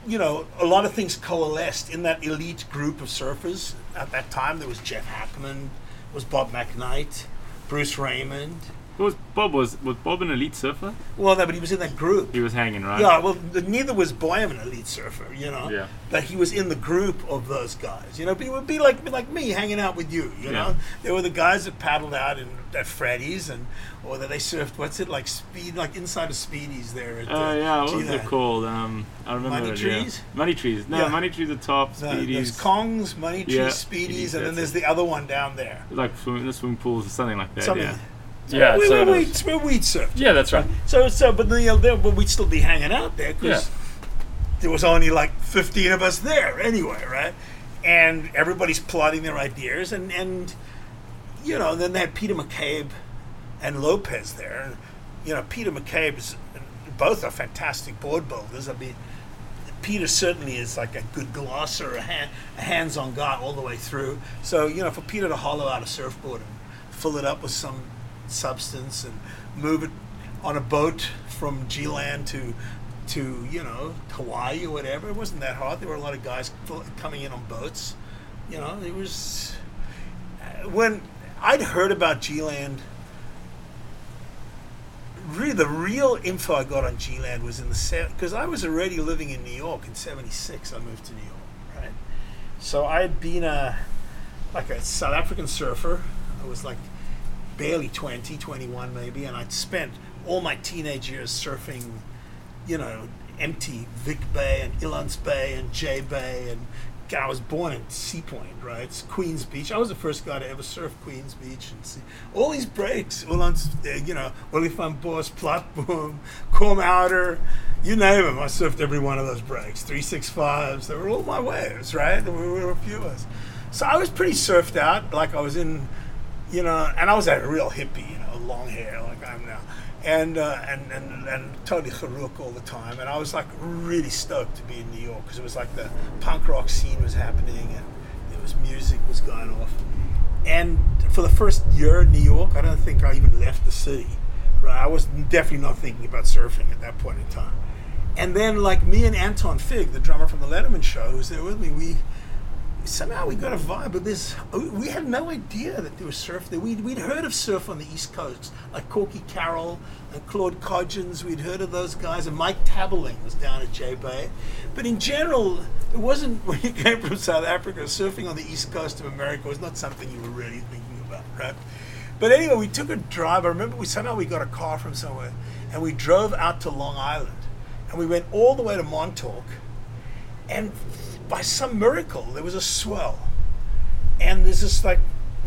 you know, a lot of things coalesced in that elite group of surfers. At that time, there was Jeff Hakman, was Bob McKnight, Bruce Raymond. Was Bob was was Bob an elite surfer? Well, no, but he was in that group. He was hanging right. Yeah, well, neither was Boyum an elite surfer, you know. Yeah. But he was in the group of those guys, you know. But it would be like like me hanging out with you, you Yeah. know. There were the guys that paddled out in at Freddy's, and or that they surfed. What's it like? Speed, like inside of Speedies there. At, Uh, yeah, what was it called? Um, I remember Money it, yeah. Trees? Money trees. No, Yeah. money trees at the top. There's Kongs, Money trees, Yeah, Speedies, Speedies, and then there's it. the other one down there. like swim, the swimming pools or something like that. Something. Yeah. Yeah. we, so we, we, we weed surfed. yeah, that's right. So so, but you know, there, but we'd still be hanging out there because Yeah. there was only like 15 of us there anyway, right? And everybody's plotting their ideas, and and you know, then they had Peter McCabe and Lopez there. And, you know, Peter McCabe is both are fantastic board builders. I mean. Peter certainly is like a good glosser, a, hand, a hands-on guy all the way through. So you know, for Peter to hollow out a surfboard and fill it up with some substance and move it on a boat from G-Land to to you know Hawaii or whatever. It wasn't that hard. There were a lot of guys coming in on boats. You know, it was uh, when I'd heard about G-Land. Really, the real info I got on G-Land was in the because I was already living in New York in '76. I moved to New York, right? So I had been a like a South African surfer. I was like barely 20, 21 maybe, and I'd spent all my teenage years surfing, you know, empty Vic Bay and Ilans Bay and J Bay and I was born in Sea Point, right? It's Queens Beach. I was the first guy to ever surf Queens Beach and see all these breaks. Ulan's, uh, you know, Olifantbos, Platboom, Komouter, you name them. I surfed every one of those breaks. 365s, they were all my waves, right? There were, were a few of us. So I was pretty surfed out, like I was in, you know, and I was a real hippie, you know, long hair like I am now and uh, and and and totally charuk all the time. And I was like really stoked to be in New York because it was like the punk rock scene was happening and there was music was going off. And for the first year in New York, I don't think I even left the city. Right, I was definitely not thinking about surfing at that point in time. And then, like me and Anton Fig, the drummer from the Letterman show, who was there with me, we somehow we got a vibe of this. Oh, we had no idea that there was surf there. We'd, we'd heard of surf on the East Coast, like Corky Carroll and Claude Codgins. We'd heard of those guys, and Mike Tabeling was down at J Bay. But in general, it wasn't when you came from South Africa. Surfing on the East Coast of America was not something you were really thinking about, right? But anyway, we took a drive. I remember we somehow we got a car from somewhere, and we drove out to Long Island, and we went all the way to Montauk, and by some miracle, there was a swell. And there's this like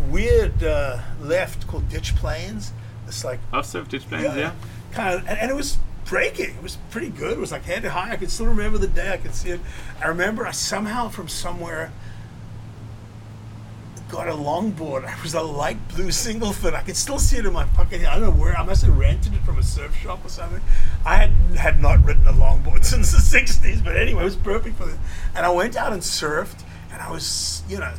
weird uh, left called Ditch Plains. It's like I've surfed Ditch Plains, yeah. kind of, and, and it was breaking. It was pretty good. It was like head high. I can still remember the day. I can see it. I remember I somehow from somewhere got a longboard. It was a light blue single fin. I can still see it in my pocket. I don't know where. I must have rented it from a surf shop or something. I had had not ridden a longboard since the '60s, but anyway, it was perfect for it. And I went out and surfed, and I was, you know,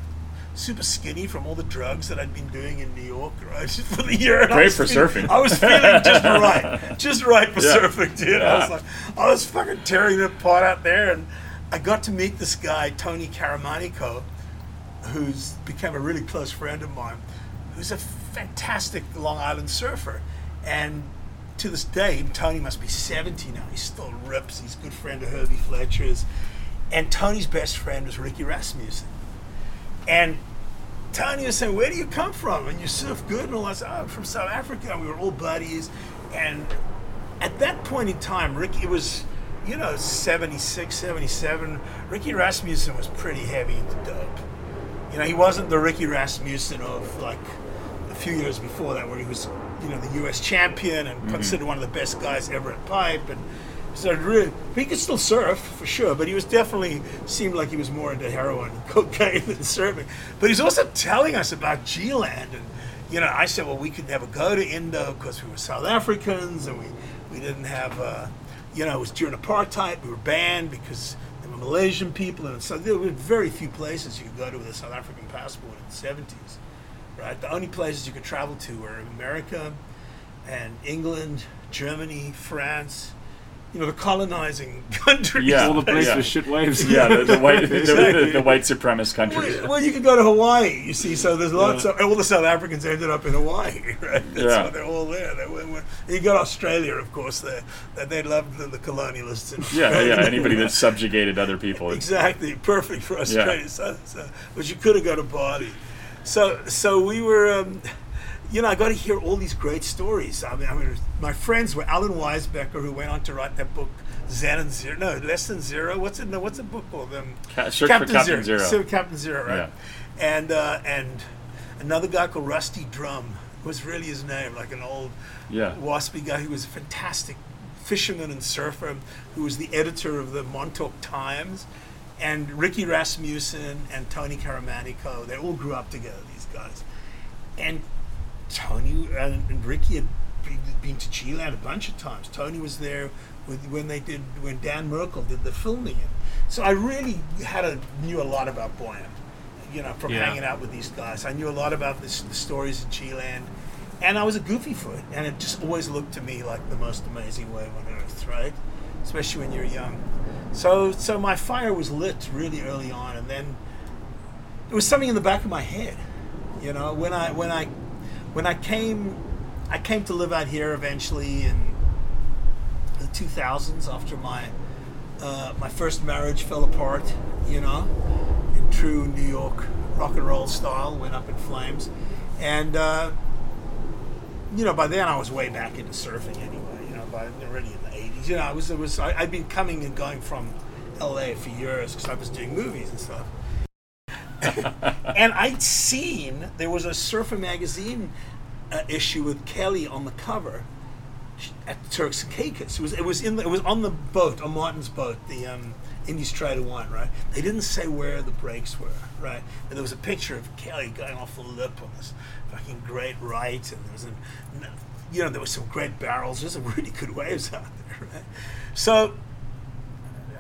super skinny from all the drugs that I'd been doing in New York, right, for the year. And Great for feeling- surfing. I was feeling just right, just right for Yeah. surfing, dude. I was like, I was fucking tearing it apart out there, and I got to meet this guy, Tony Caramanico, who's become a really close friend of mine, who's a fantastic Long Island surfer, and to this day, Tony must be 70 now. He still rips. He's a good friend of Herbie Fletcher's, and Tony's best friend was Ricky Rasmussen, and Tony was saying, "Where do you come from?" And you surf good, and all that. "Oh, I'm from South Africa." And we were all buddies, and at that point in time, Ricky was, you know, 76, 77. Ricky Rasmussen was pretty heavy into dope. You know, he wasn't the Ricky Rasmussen of like a few years before that, where he was, you know, the U.S. champion and considered one of the best guys ever at pipe, and so really, he could still surf for sure, but he was definitely seemed like he was more into heroin and cocaine than surfing. But he's also telling us about G-Land, and you know, I said, well, we could never go to Indo because we were South Africans, and we we didn't have, uh, you know, it was during apartheid, we were banned because Malaysian people, and so there were very few places you could go to with a South African passport in the seventies, right? The only places you could travel to were America and England, Germany, France. You know, the colonizing countries. Yeah. All the place yeah. with shit waves. Yeah, the, the white the, Exactly. the, the white supremacist countries. Well, well, you could go to Hawaii, you see. So there's lots of all the South Africans ended up in Hawaii, right? That's Yeah. why they're all there. They were, were- you got Australia, of course. There, that they loved the, the colonialists. In Yeah, yeah. Anybody that subjugated other people. exactly perfect for Australia. So, so, but you could have got to Bali. So, so we were. Um, you know, I got to hear all these great stories. I mean, I mean, my friends were Alan Weisbecker, who went on to write that book, Zen and Zero. No, Less Than Zero. What's it? No, what's the book called? Um, Ca- Search for Captain Zero. So Captain Zero, right? Yeah. And uh, and another guy called Rusty Drumm was really his name, like an old Yeah. waspy guy who was a fantastic fisherman and surfer, who was the editor of the Montauk Times, and Ricky Rasmussen and Tony Caramanico. They all grew up together. These guys, and Tony and, and Ricky had been, been to G-Land a bunch of times. Tony was there with, when they did when Dan Merkel did the filming. And so I really had a knew a lot about Boyum, you know, from Yeah. hanging out with these guys. I knew a lot about this, the stories of G-Land, and I was a goofy foot, and it just always looked to me like the most amazing wave on earth, right? especially when you're young. So, so my fire was lit really early on, and then it was something in the back of my head. You know, when I when I when I came I came to live out here eventually in the 2000s after my uh, my first marriage fell apart. You know, in true New York rock and roll style, went up in flames, and uh, you know by then I was way back into surfing anyway. You know, by already in the 80s. You know, I was it was I, I'd been coming and going from L.A. for years because I was doing movies and stuff and I'd seen there was a Surfer magazine uh, issue with Kelly on the cover at Turks and Caicos. It was it was in the, it was on the boat on Martin's boat, the um, Indies Trader One, right? They didn't say where the breaks were, right? And there was a picture of Kelly going off the lip on this fucking great right, and there was a, you know, there was some great barrels. There's some really good waves out there, right? So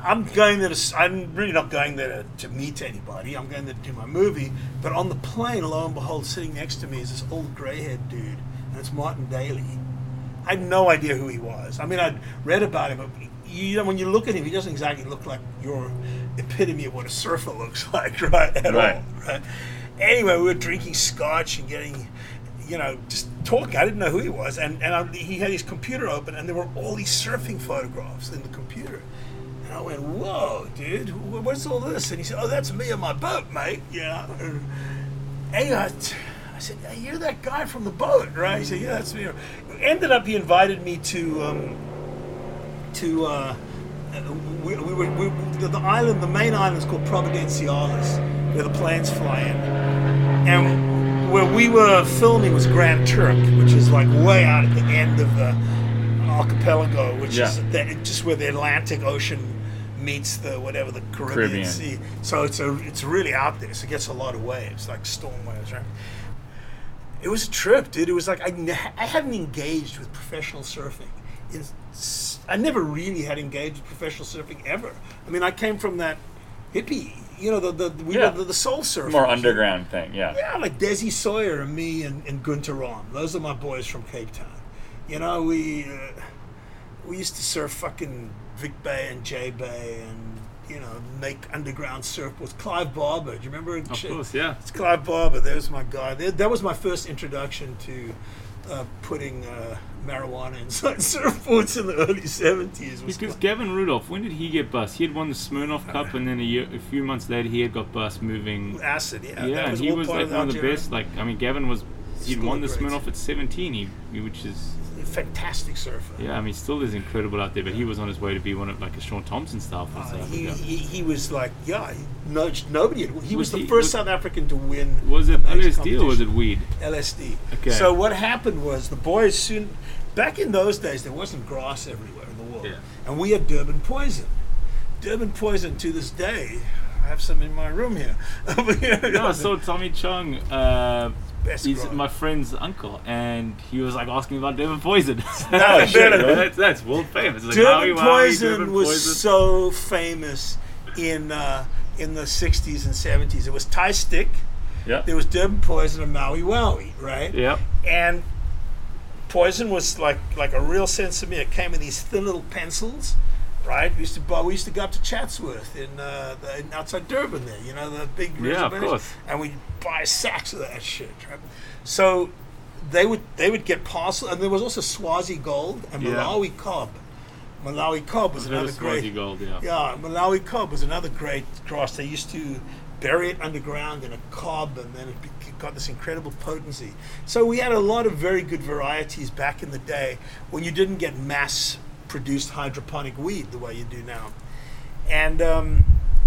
I'm going there to, I'm really not going there to, to meet anybody. I'm going there to do my movie. But on the plane, lo and behold, sitting next to me is this old grey haired dude, and it's Martin Daly. I had no idea who he was. I mean, I'd read about him, but you know, when you look at him, he doesn't exactly look like your epitome of what a surfer looks like, right? At Right. all, right? Anyway, we were drinking scotch and getting, you know, just talking. I didn't know who he was, and and I, he had his computer open, and there were all these surfing photographs in the computer. And I went, "Whoa, dude, what's all this?" And he said, "Oh, that's me and my boat, mate." Yeah. Anyway, I I said, hey, "You're that guy from the boat, right?" He said, "Yeah, that's me." Ended up, he invited me to um, to uh, we, we were we, the, the island. The main island is called Providenciales, where the planes fly in, and where we were filming was Grand Turk, which is like way out at the end of the archipelago, which Yeah. is the, just where the Atlantic Ocean meets the whatever the Caribbean, Caribbean. Sea. So it's a it's really out there. So it gets a lot of waves, like storm waves, right? It was a trip, dude. It was like I, ne- I hadn't engaged with professional surfing. I never really had engaged with professional surfing ever. I mean, I came from that hippie, you know, the the we Yeah. the, the soul surfers. More underground thing, yeah. Yeah, like Desi Sawyer and me and, and Gunter Rahm. Those are my boys from Cape Town. You know, we uh, we used to surf fucking Vic Bay and J Bay and you know make underground surfboards. Clive Barber, do you remember? Of course, yeah. It's Clive Barber. There's my guy. There, that was my first introduction to uh, putting uh, marijuana inside surfboards in the early '70s. Was Because Gavin Rudolph, when did he get bust? He had won the Smirnoff Cup, and then a year, a few months later, he had got bust moving. acid. Yeah, Yeah, was he was like one of the best. Like, I mean, Gavin was he'd Still won the. Smirnoff at 17, he, he- which is fantastic surfer. yeah. I mean, still is incredible out there. But he was on his way to be one of like a Shaun Tomson style Uh, he, he, he was like, yeah, no, nobody had. He was, Was the he- first was- South African to win. Was it LSD or was it weed? LSD? Okay. So what happened was the boys soon. Back in those days, there wasn't grass everywhere in the world, Yeah. and we had Durban poison. Durban poison to this day. I have some in my room here. No, I saw Tommy Chung. Uh, Best he's my friend's uncle, and he was like asking about Durban Poison. No, shit, that's that's world famous. Like, Maui, Maui, poison was Poison. so famous in uh, in the '60s and '70s. It was Thai stick. Yeah. There was Durban poison and Maui Wowie, right? Yep. and poison was like like a real sinsemilla. It came in these thin little pencils, right? We used to we used to go up to Chatsworth in, uh, the, in outside Durban there, you know, the big Yeah, of course. and we buy sacks of that shit. Right? So they would they would get parcel, and there was also Swazi gold and Yeah. Malawi cob. Malawi cob was another great. gold. Yeah. Yeah, Malawi cob was another great grass. They used to bury it underground in a cob, and then it got this incredible potency. So we had a lot of very good varieties back in the day when you didn't get mass-produced hydroponic weed the way you do now. And um,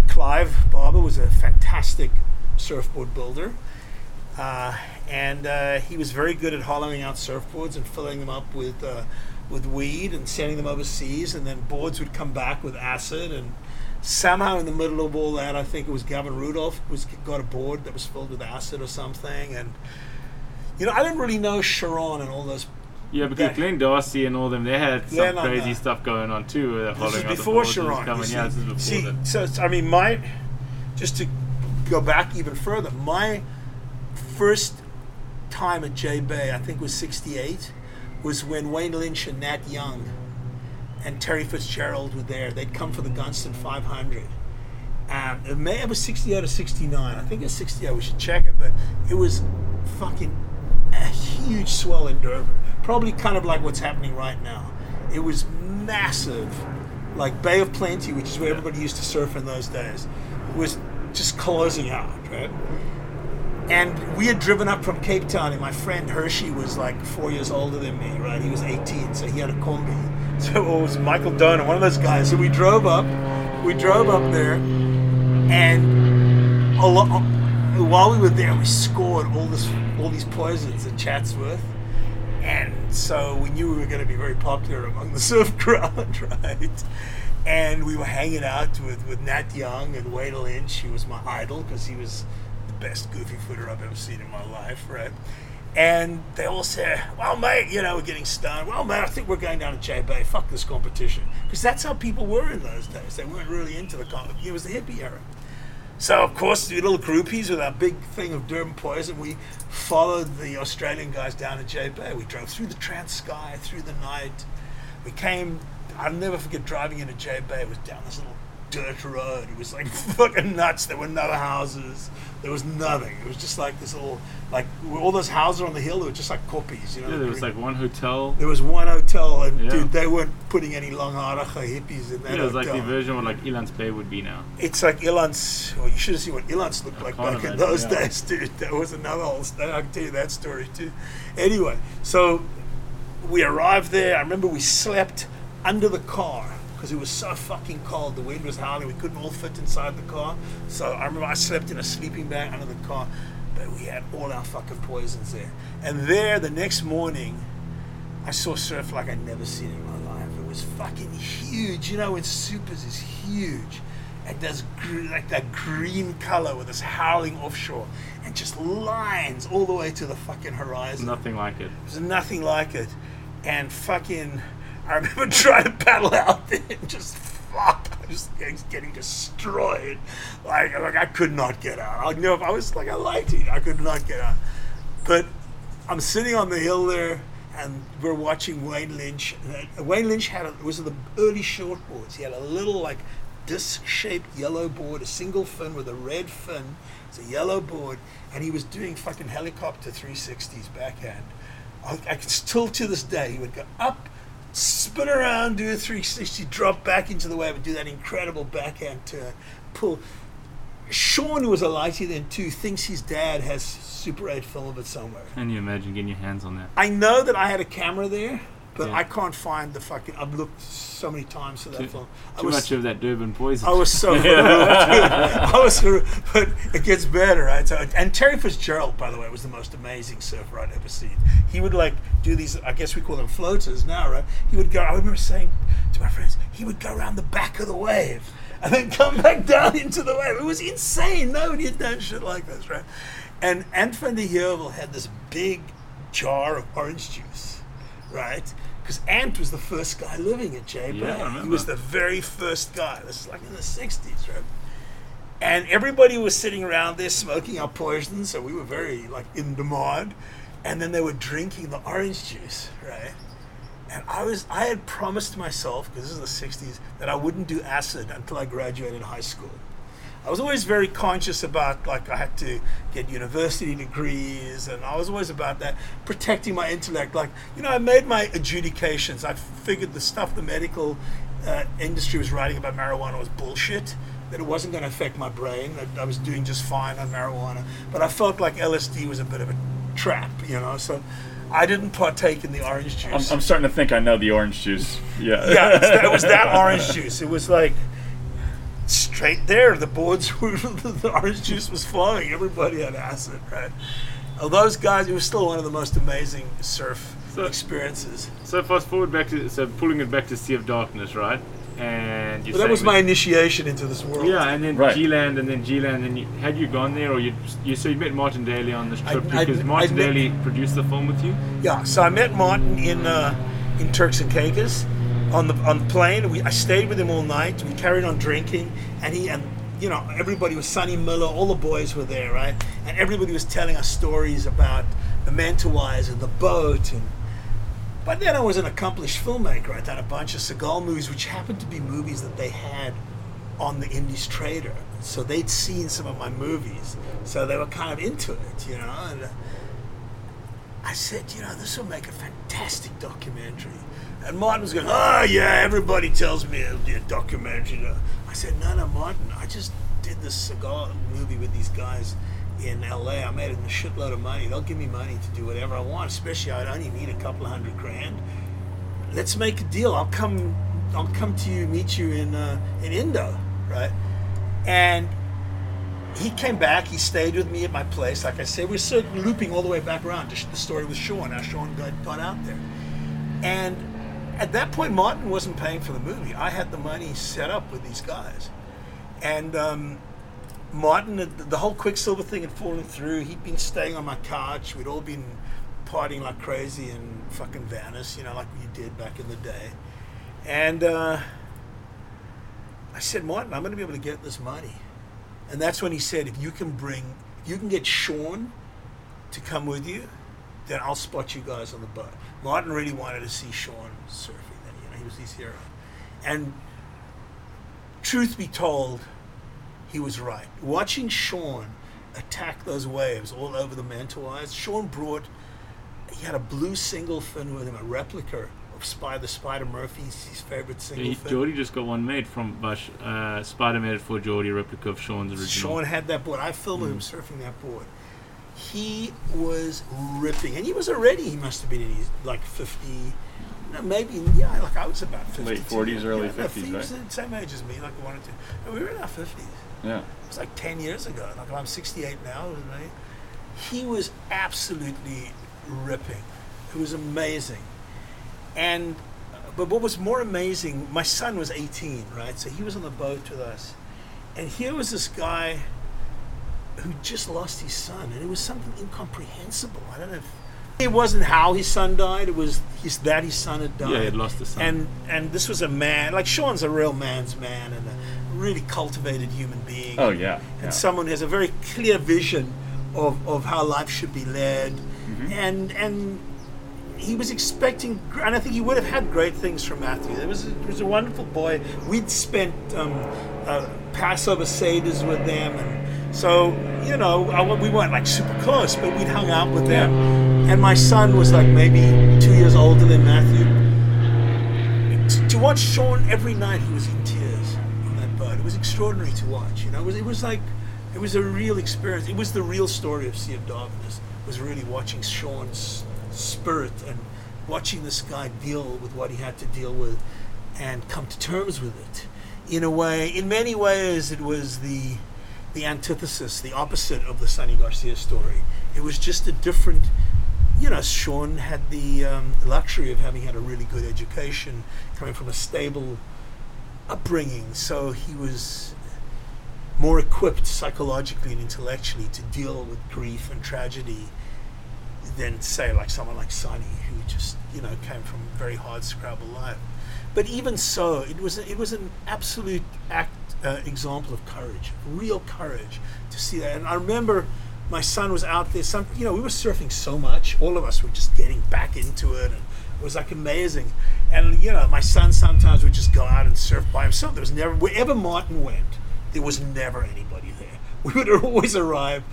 Clive Barber was a fantastic surfboard builder. Uh, and uh, he was very good at hollowing out surfboards and filling them up with uh, with weed and sending them overseas. And then boards would come back with acid. And somehow in the middle of all that, I think it was Gavin Rudolph was got a board that was filled with acid or something. And you know, I didn't really know Sharon and all those. Yeah, because That- Glenn Darcy and all them, they had some They're crazy that. stuff going on too. uh, This is before Sharon. Coming. see. Yeah, this is before see, so it's- I mean, my just to go back even further, my first time at J Bay, I think was '68, was when Wayne Lynch and Nat Young and Terry Fitzgerald were there. They'd come for the Gunston 500. Um, it may have a 68 or 69. I think it's 68. We should check it, but it was fucking huge swell in Durban. Probably kind of like what's happening right now. It was massive, like Bay of Plenty, which is where everybody used to surf in those days, was just closing out, right? And we had driven up from Cape Town, and my friend Hershey was like four years older than me, right? He was 18, so he had a combi. So it was Michael Donner, one of those guys. So we drove up, we drove up there, and a lo- while we were there, we scored all this, all these poisons at Chatsworth, and so we knew we were going to be very popular among the surf crowd, right? And we were hanging out with, with Nat Young and Wayne Lynch, who was my idol because he was the best goofy footer I've ever seen in my life, right? And they all said, "Well, mate, you know, we're getting stoned. Well, mate, I think we're going down to J Bay. Fuck this competition." Because that's how people were in those days. They weren't really into the competition. It was the hippie era. So, of course, the little groupies with our big thing of Durban Poison, we followed the Australian guys down to J Bay. We drove through the Transkei, through the night. We came, I'll never forget driving into J Bay. It was down this little dirt road. It was like fucking nuts. There were no houses. There was nothing. It was just like this little, like all those houses on the hill, they were just like copies, you know. Yeah, there was like one hotel. There was one hotel, and Yeah. dude, they weren't putting any long haracha hippies in that Yeah, it was like the version what like Elan's Bay would be now. it's like Ilans. Well, you should have seen what Ilans looked like can't back in those yeah. days, dude. That was another whole. St- I can tell you that story too. Anyway, so we arrived there. I remember we slept under the car because it was so fucking cold. The wind was howling. We couldn't all fit inside the car. So I remember I slept in a sleeping bag under the car. But we had all our fucking poisons there. And there, the next morning, I saw surf like I'd never seen in my life. It was fucking huge. You know, when supers is huge. And does gr- like that green color with this howling offshore and just lines all the way to the fucking horizon. Nothing like it. There's nothing like it. And fucking, I remember trying to paddle out there and just fuck, I was just getting destroyed. Like, like I could not get out. I know if I was like a lighty, I could not get out. But I'm sitting on the hill there, and we're watching Wayne Lynch. Wayne Lynch had a, it was the early shortboards. He had a little like disc-shaped yellow board, a single fin with a red fin. It's a yellow board, and he was doing fucking helicopter 360s backhand. I, I can still to this day he would go up, spin around, do a 360, drop back into the wave, and do that incredible backhand turn, pull. Shaun, who was a lighty then too, thinks his dad has Super 8 film of it somewhere. Can you imagine getting your hands on that? I know that I had a camera there, but Yeah. I can't find the fucking. I've looked so many times for that Too, film. I too was, much of that Durban poison. I was so. I was, but it gets better, right? So, and Terry Fitzgerald, by the way, was the most amazing surfer I'd ever seen. He would like do these. I guess we call them floaters now, right? He would go. I remember saying to my friends, he would go around the back of the wave and then come back down into the wave. It was insane. Nobody had done shit like this, right? And Anthony Heervel had this big jar of orange juice, right? Because Ant was the first guy living at J Bay. Yeah, I he was the very first guy. This is like in the 60s, right? And everybody was sitting around there smoking our poison, so we were very like in demand. And then they were drinking the orange juice, right? And I was I had promised myself, because this is the 60s, that I wouldn't do acid until I graduated high school. I was always very conscious about like I had to get university degrees, and I was always about that protecting my intellect. Like you know, I made my adjudications. I figured the stuff the medical uh, industry was writing about marijuana was bullshit. That it wasn't going to affect my brain. That I was doing just fine on marijuana. But I felt like LSD was a bit of a trap, you know. So I didn't partake in the orange juice. I'm, I'm starting to think I know the orange juice. Yeah. yeah, that, it was that orange juice. It was like straight there. The boards were the orange juice was flowing. Everybody had acid, right? Those guys. It was still one of the most amazing surf So- experiences. So fast forward back to so pulling it back to Sea of Darkness, right? And you But that was my initiation into this world. yeah, and then Right. G-Land, and then G-Land, and you, had you gone there, or you, you so you met Martin Daly on this trip I- because I Martin met- Daly produced the film with you. Yeah, so I met Martin in uh, in Turks and Caicos on the on the plane. We I stayed with him all night. We carried on drinking, and he and you know everybody was Sonny Miller. All the boys were there, right? And everybody was telling us stories about the Mentawais and the boat and But then I was an accomplished filmmaker. I'd done a bunch of Seagal movies, which happened to be movies that they had on the Indies Trader. So they'd seen some of my movies, so they were kind of into it, you know. And uh, I said, you know, this will make a fantastic documentary. And Martin was going, oh yeah, everybody tells me it'll be a documentary. I said, no, no, Martin, I just did this Seagal movie with these guys in LA. I made a shitload of money. They'll give me money to do whatever I want, especially I'd only need a couple of hundred grand. Let's make a deal. I'll come. I'll come to you, meet you in uh, in Indo, right? And he came back. He stayed with me at my place. Like I said, we're sort of looping all the way back around to the story with Shaun. How Shaun got, got out there, and at that point, Martin wasn't paying for the movie. I had the money set up with these guys, and um, Martin, the, whole Quiksilver thing had fallen through. He'd been staying on my couch. We'd all been partying like crazy in fucking Venice, you know, like we did back in the day. And uh, I said, Martin, I'm going to be able to get this money. And that's when he said, if you can bring, if you can get Shaun to come with you, then I'll spot you guys on the boat. Martin really wanted to see Shaun surfing. Then you know he was his hero. And truth be told, he was right. Watching Shaun attack those waves all over the Mantle Eyes, Shaun brought. He had a blue single fin with him, a replica of Spider Spider Murphy's his favorite single He, fin. Geordie just got one made from Bush. Uh, Spider made it for Geordie, replica of Shaun's original. Shaun had that board. I filmed him surfing that board. He was ripping, and he was already. He must have been in his like fifty, no, maybe yeah, like I was about fifty. Late 40s, early 50s, He was right? the same age as me, like one or two. And we were in our fifties. Yeah. It was like ten years ago. Like I'm sixty-eight now. I? He was absolutely ripping. It was amazing, and but what was more amazing, my son was 18, right? So he was on the boat with us, and here was this guy who just lost his son, and it was something incomprehensible. I don't know if it wasn't how his son died; it was his that his son had died. Yeah, he had lost his son. And and this was a man, like Shaun's a real man's man and a really cultivated human being. Oh yeah. And yeah. someone who has a very clear vision of, of how life should be led, Mm-hmm. and and he was expecting, and I think he would have had great things from Matthew. It was it was a wonderful boy. We'd spent um, uh, Passover seders with them, and so you know I, we weren't like super close, but we'd hung out with them. And my son was like maybe two years older than Matthew. To, to watch Shaun every night, he was in tears on that boat. It was extraordinary to watch. You know, it was, it was like it was a real experience. It was the real story of Sea of Darkness. Was really watching Shaun's spirit and watching this guy deal with what he had to deal with and come to terms with it. In a way, in many ways, it was the the antithesis, the opposite of the Sunny Garcia story. It was just a different. You know, Shaun had the um, luxury of having had a really good education, coming from a stable upbringing, so he was more equipped psychologically and intellectually to deal with grief and tragedy than say like someone like Sunny who just you know came from a very hard scrabble life. But even so, it was it was an absolute act uh, example of courage, real courage to see that. And I remember my son was out there. Some you know we were surfing so much, all of us were just getting back into it, and it was like amazing. And you know my son sometimes would just go out and surf by himself. There was never wherever Martin went, there was never anybody there. We would always arrive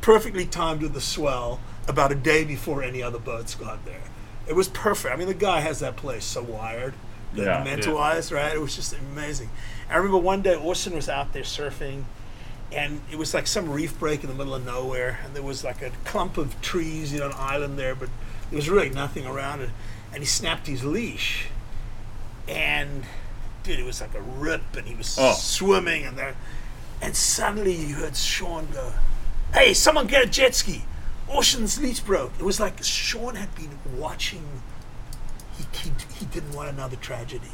perfectly timed with the swell about a day before any other boats got there. It was perfect. I mean, the guy has that place so wired, the Yeah. Mentawais, right? It was just amazing. I remember one day Orson was out there surfing, and it was like some reef break in the middle of nowhere, and there was like a clump of trees, you know, an island there, but there was really nothing around it. And he snapped his leash, and dude, it was like a rip, and he was Oh. swimming, and there, and suddenly you heard Shaun go, "Hey, someone get a jet ski!" Orson's leash broke. It was like Shaun had been watching. He, he, he didn't want another tragedy.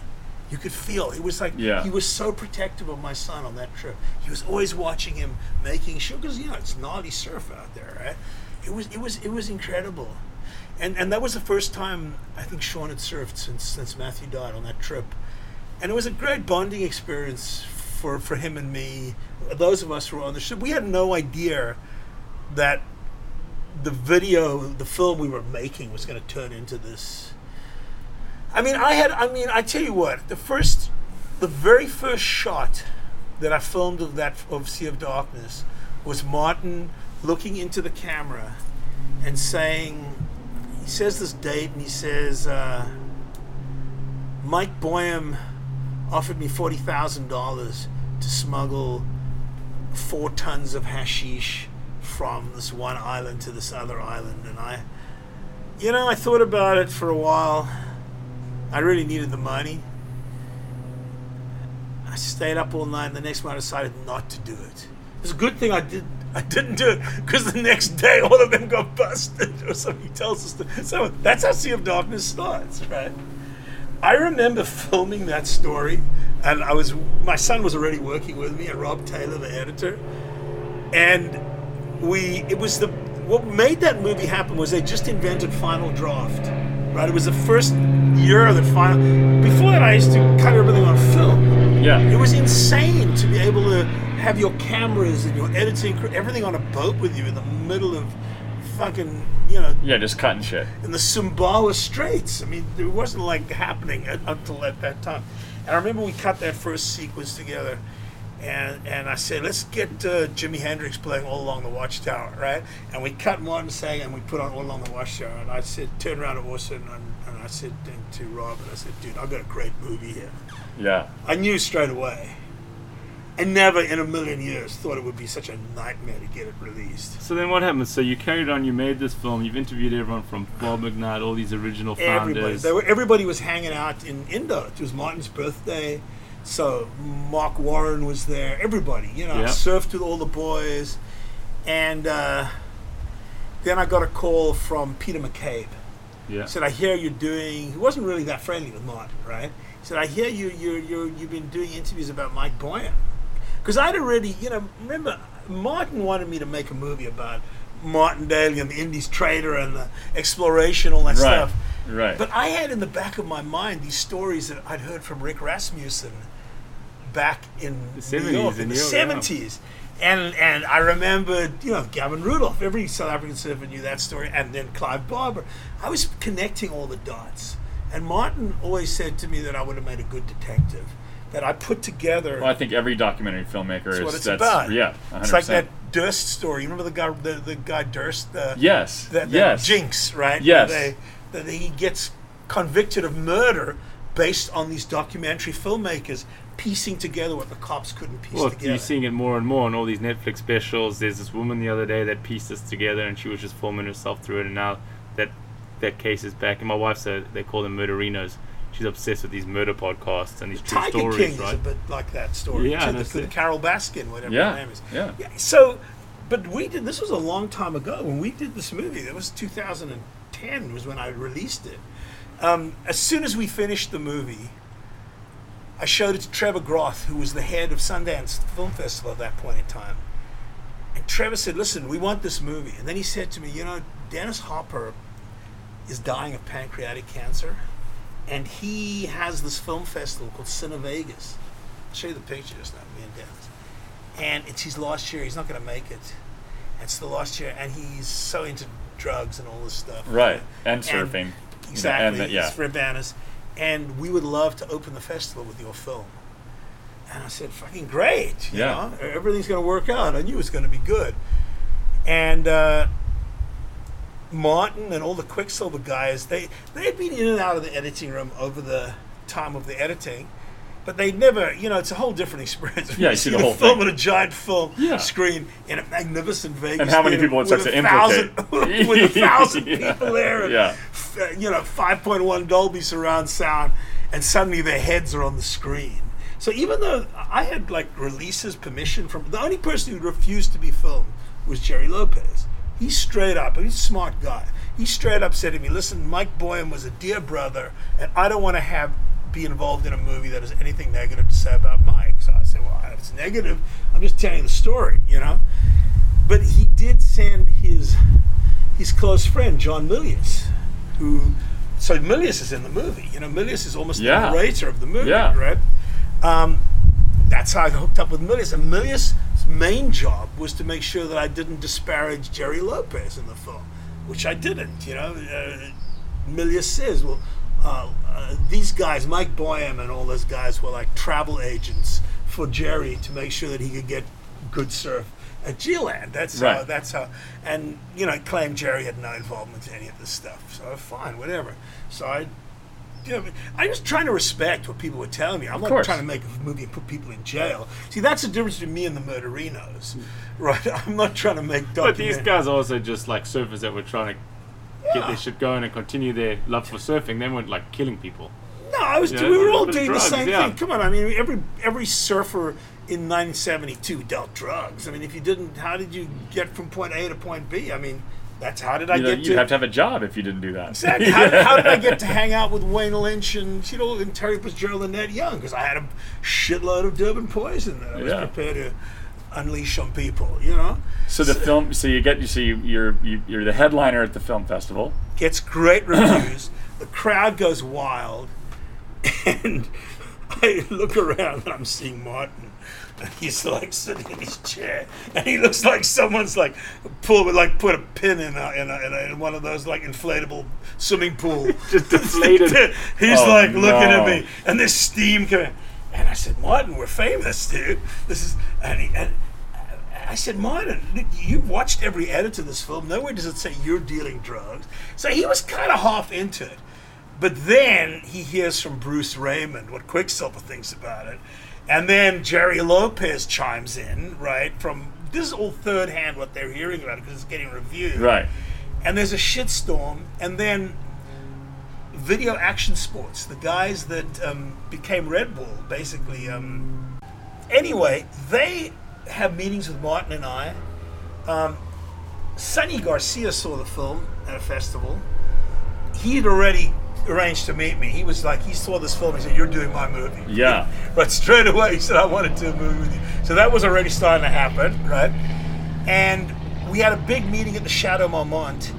You could feel it was like Yeah. he was so protective of my son on that trip. He was always watching him, making sure because you know it's gnarly surf out there, right? It was it was it was incredible, and and that was the first time I think Shaun had surfed since since Matthew died on that trip, and it was a great bonding experience for for him and me. Those of us who were on the ship, we had no idea that the video, the film we were making was going to turn into this I mean, I had. I mean, I tell you what. The first, the very first shot that I filmed of that of Sea of Darkness was Martin looking into the camera and saying, he says this date and he says, uh, Mike Boyum offered me forty thousand dollars to smuggle four tons of hashish from this one island to this other island, and I, you know, I thought about it for a while. I really needed the money. I stayed up all night, and the next morning I decided not to do it. It's a good thing I did. I didn't do it because the next day all of them got busted, or so he tells us. To, so that's how Sea of Darkness starts, right? I remember filming that story, and I was my son was already working with me, and Rob Taylor, the editor, and we it was the what made that movie happen was they just invented Final Draft, right? It was the first year of the final. Before that, I used to cut everything on film. Yeah. It was insane to be able to have your cameras and your editing, crew- everything on a boat with you in the middle of fucking, you know, Yeah, just cutting shit. in the Sumbawa Straits. I mean, it wasn't like happening at, until at that time. And I remember we cut that first sequence together, and and I said, let's get uh, Jimi Hendrix playing all along the Watchtower, right? And we cut one saying, and we put on all along the Watchtower. And I said, turn around to Orson, and, and I said and to Rob, and I said, dude, I've got a great movie here. Yeah. I knew straight away. I never in a million years thought it would be such a nightmare to get it released. So then what happened? So you carried on, you made this film, you've interviewed everyone from Bob McKnight, all these original Everybody, founders. they were, everybody was hanging out in Indo. It was Martin's birthday, so Mark Warren was there. Everybody, you know, I surfed with all the boys, and uh, then I got a call from Peter McCabe. yeah. He said, "I hear you're doing." He wasn't really that friendly with Martin, right? He said, "I hear you. You you you've been doing interviews about Mike Boyum." Because I'd already, you know, remember Martin wanted me to make a movie about Martin Daly and the Indies trader and the exploration, all that Right. stuff. Right. But I had in the back of my mind these stories that I'd heard from Rick Rasmussen back in The New 70s York, in the New York, yeah. seventies. And and I remembered, you know, Gavin Rudolph. Every South African surfer knew that story. And then Clive Barber. I was connecting all the dots. And Martin always said to me that I would have made a good detective. That I put together. well, I think every documentary filmmaker is what it's that's about. yeah, 100%. It's like that Durst story. You remember the guy, the, the guy Durst, the Yes. that, that yes. Jinx, right? Yes. They, that he gets convicted of murder based on these documentary filmmakers piecing together what the cops couldn't piece Well, together. you're seeing it more and more on all these Netflix specials. There's this woman the other day that pieced this together, and she was just filming herself through it. And now that that case is back, and my wife said they call them murderinos. She's obsessed with these murder podcasts and these true Tiger stories, King is right? a bit like that story. Yeah, too, the, that's the it. Carole Baskin, whatever Yeah, her name is. yeah. So, but we did. This was a long time ago when we did this movie. That was 2010 was when I released it. Um, as soon as we finished the movie, I showed it to Trevor Groth, who was the head of Sundance Film Festival at that point in time. And Trevor said, "Listen, we want this movie." And then he said to me, "You know, Dennis Hopper is dying of pancreatic cancer, and he has this film festival called Cine Vegas. I'll show you the picture just now, me and Dennis. And it's his last year. He's not going to make it. It's the last year, and he's so into drugs and all this stuff. Right. And surfing. Exactly. And the- yeah. It's for banners. And we would love to open the festival with your film. And I said, fucking great. You Yeah. know, everything's going to work out. I knew it was going to be good. And uh, Martin and all the Quiksilver guys, they, they had been in and out of the editing room over the time of the editing. But they never, you know, it's a whole different experience. Yeah, you see the whole film thing. on a giant film Yeah. screen in a magnificent Vegas. And how many people it with starts to thousand, implicate. with a thousand Yeah. people there. and Yeah. f- uh, you know, 5.1 Dolby surround sound, and suddenly their heads are on the screen. So even though I had like releases permission from the only person who refused to be filmed was Gerry Lopez. He straight up, he's a smart guy. He straight up said to me, "Listen, Mike Boyum was a dear brother, and I don't want to have be involved in a movie that has anything negative to say about Mike." So I said, "Well, if it's negative, I'm just telling the story, you know." But he did send his his close friend John Milius, who so Milius is in the movie. You know, Milius is almost Yeah. the narrator of the movie, Yeah. right? Um, that's how I hooked up with Milius. And Milius' main job was to make sure that I didn't disparage Gerry Lopez in the film, which I didn't. You know, uh, Milius says, "Well, uh, uh, these guys, Mike Boyum and all those guys, were like travel agents for Gerry to make sure that he could get good surf at G-Land. That's how. That's how. And you know, claimed Jerry had no involvement in any of this stuff. So fine, whatever. So I. You know, I was trying to respect what people were telling me. I'm not course. trying to make a movie and put people in jail. See, that's the difference between me and the murderinos, right? I'm not trying to make. But these guys are also just like surfers that were trying to get Yeah. their shit going and continue their love for surfing. They weren't like killing people. No, I was. Yeah, we were all doing drugs, the same yeah. thing. Come on, I mean, every every surfer in 1972 dealt drugs. I mean, if you didn't, how did you get from point A to point B? I mean, that's how did I You know, get you'd to? have to have a job if you didn't do that. Exactly. How, how did I get to hang out with Wayne Lynch and you know and Terry Fitzgerald and Ned Young? Because I had a shitload of Durban poison that I was Yeah. prepared to unleash on people. You know, So the film, so you get, so you, you're you, you're the headliner at the film festival. gets great reviews. the crowd goes wild, and I look around and I'm seeing Martin. And he's like sitting in his chair, and he looks like someone's like pulled, like put a pin in a, in, a, in, a, in one of those like inflatable swimming pool. Just deflated. he's Oh, like looking at me, and there's steam coming. And I said, Martin, we're famous, dude. This is and, he, and I said, Martin, you've watched every edit of this film. Nowhere does it say you're dealing drugs. So he was kind of half into it. But then he hears from Bruce Raymond what Quiksilver thinks about it. And then Gerry Lopez chimes in, right? From this is all third hand what they're hearing about it because it's getting reviewed. Right. And there's a shitstorm. And then Video Action Sports, the guys that um, became Red Bull, basically. Um, anyway, they have meetings with Martin and I. Um, Sunny Garcia saw the film at a festival. He had already arranged to meet me. He was like, he saw this film. He said, "You're doing my movie." Yeah. Right straight away, he said, "I wanted to do a movie with you." So that was already starting to happen, right? And we had a big meeting at the Chateau Marmont,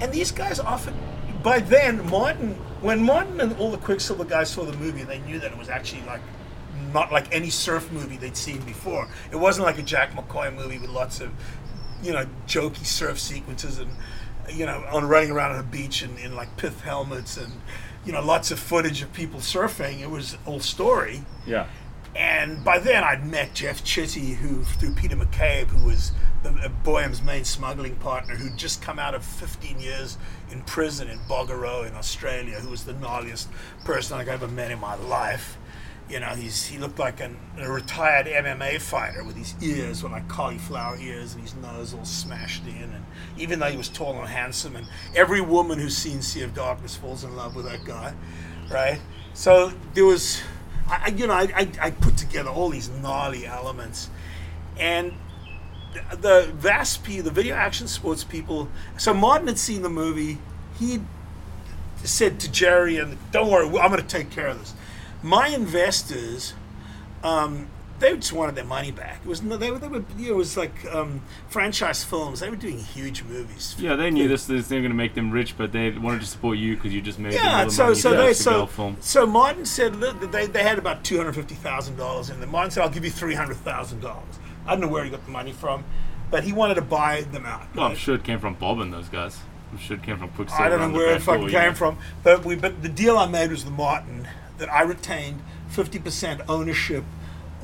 and these guys offered. By then, Martin, when Martin and all the Quiksilver guys saw the movie, they knew that it was actually like not like any surf movie they'd seen before. It wasn't like a Jack McCoy movie with lots of, you know, jokey surf sequences and, you know, on running around on a beach in, in like pith helmets and, you know, lots of footage of people surfing. It was all story. Yeah. And by then, I'd met Jeff Chitty, who through Peter McCabe, who was the, uh, main smuggling partner, who'd just come out of 15 years in prison in Boggo Road in Australia, who was the gnarliest person I've ever met in my life. You know, he's he looked like an, a retired MMA fighter with his ears were like cauliflower ears and his nose all smashed in. And even though he was tall and handsome, and every woman who's seen Sea of Darkness falls in love with that guy, right? So there was, I, you know, I, I, I put together all these gnarly elements, and the- the VASP, the video action sports people. So Martin had seen the movie. He said to Gerry, and don't worry, I'm going to take care of this. My investors, um, they just wanted their money back. It was they were, they were you know, it was like um, franchise films. They were doing huge movies. Yeah, they knew this this thing going to make them rich, but they wanted to support you because you just made Yeah, the so so they so film. so Martin said look, they they had about two hundred fifty thousand dollars in them. Martin said I'll give you three hundred thousand dollars. I don't know where he got the money from, but he wanted to buy them out. Well, I'm sure it came from Bob and those guys. I'm sure it came from Quiksilver. I don't know and where it fucking came yeah. from, but we but the deal I made was the Martin that I retained fifty percent ownership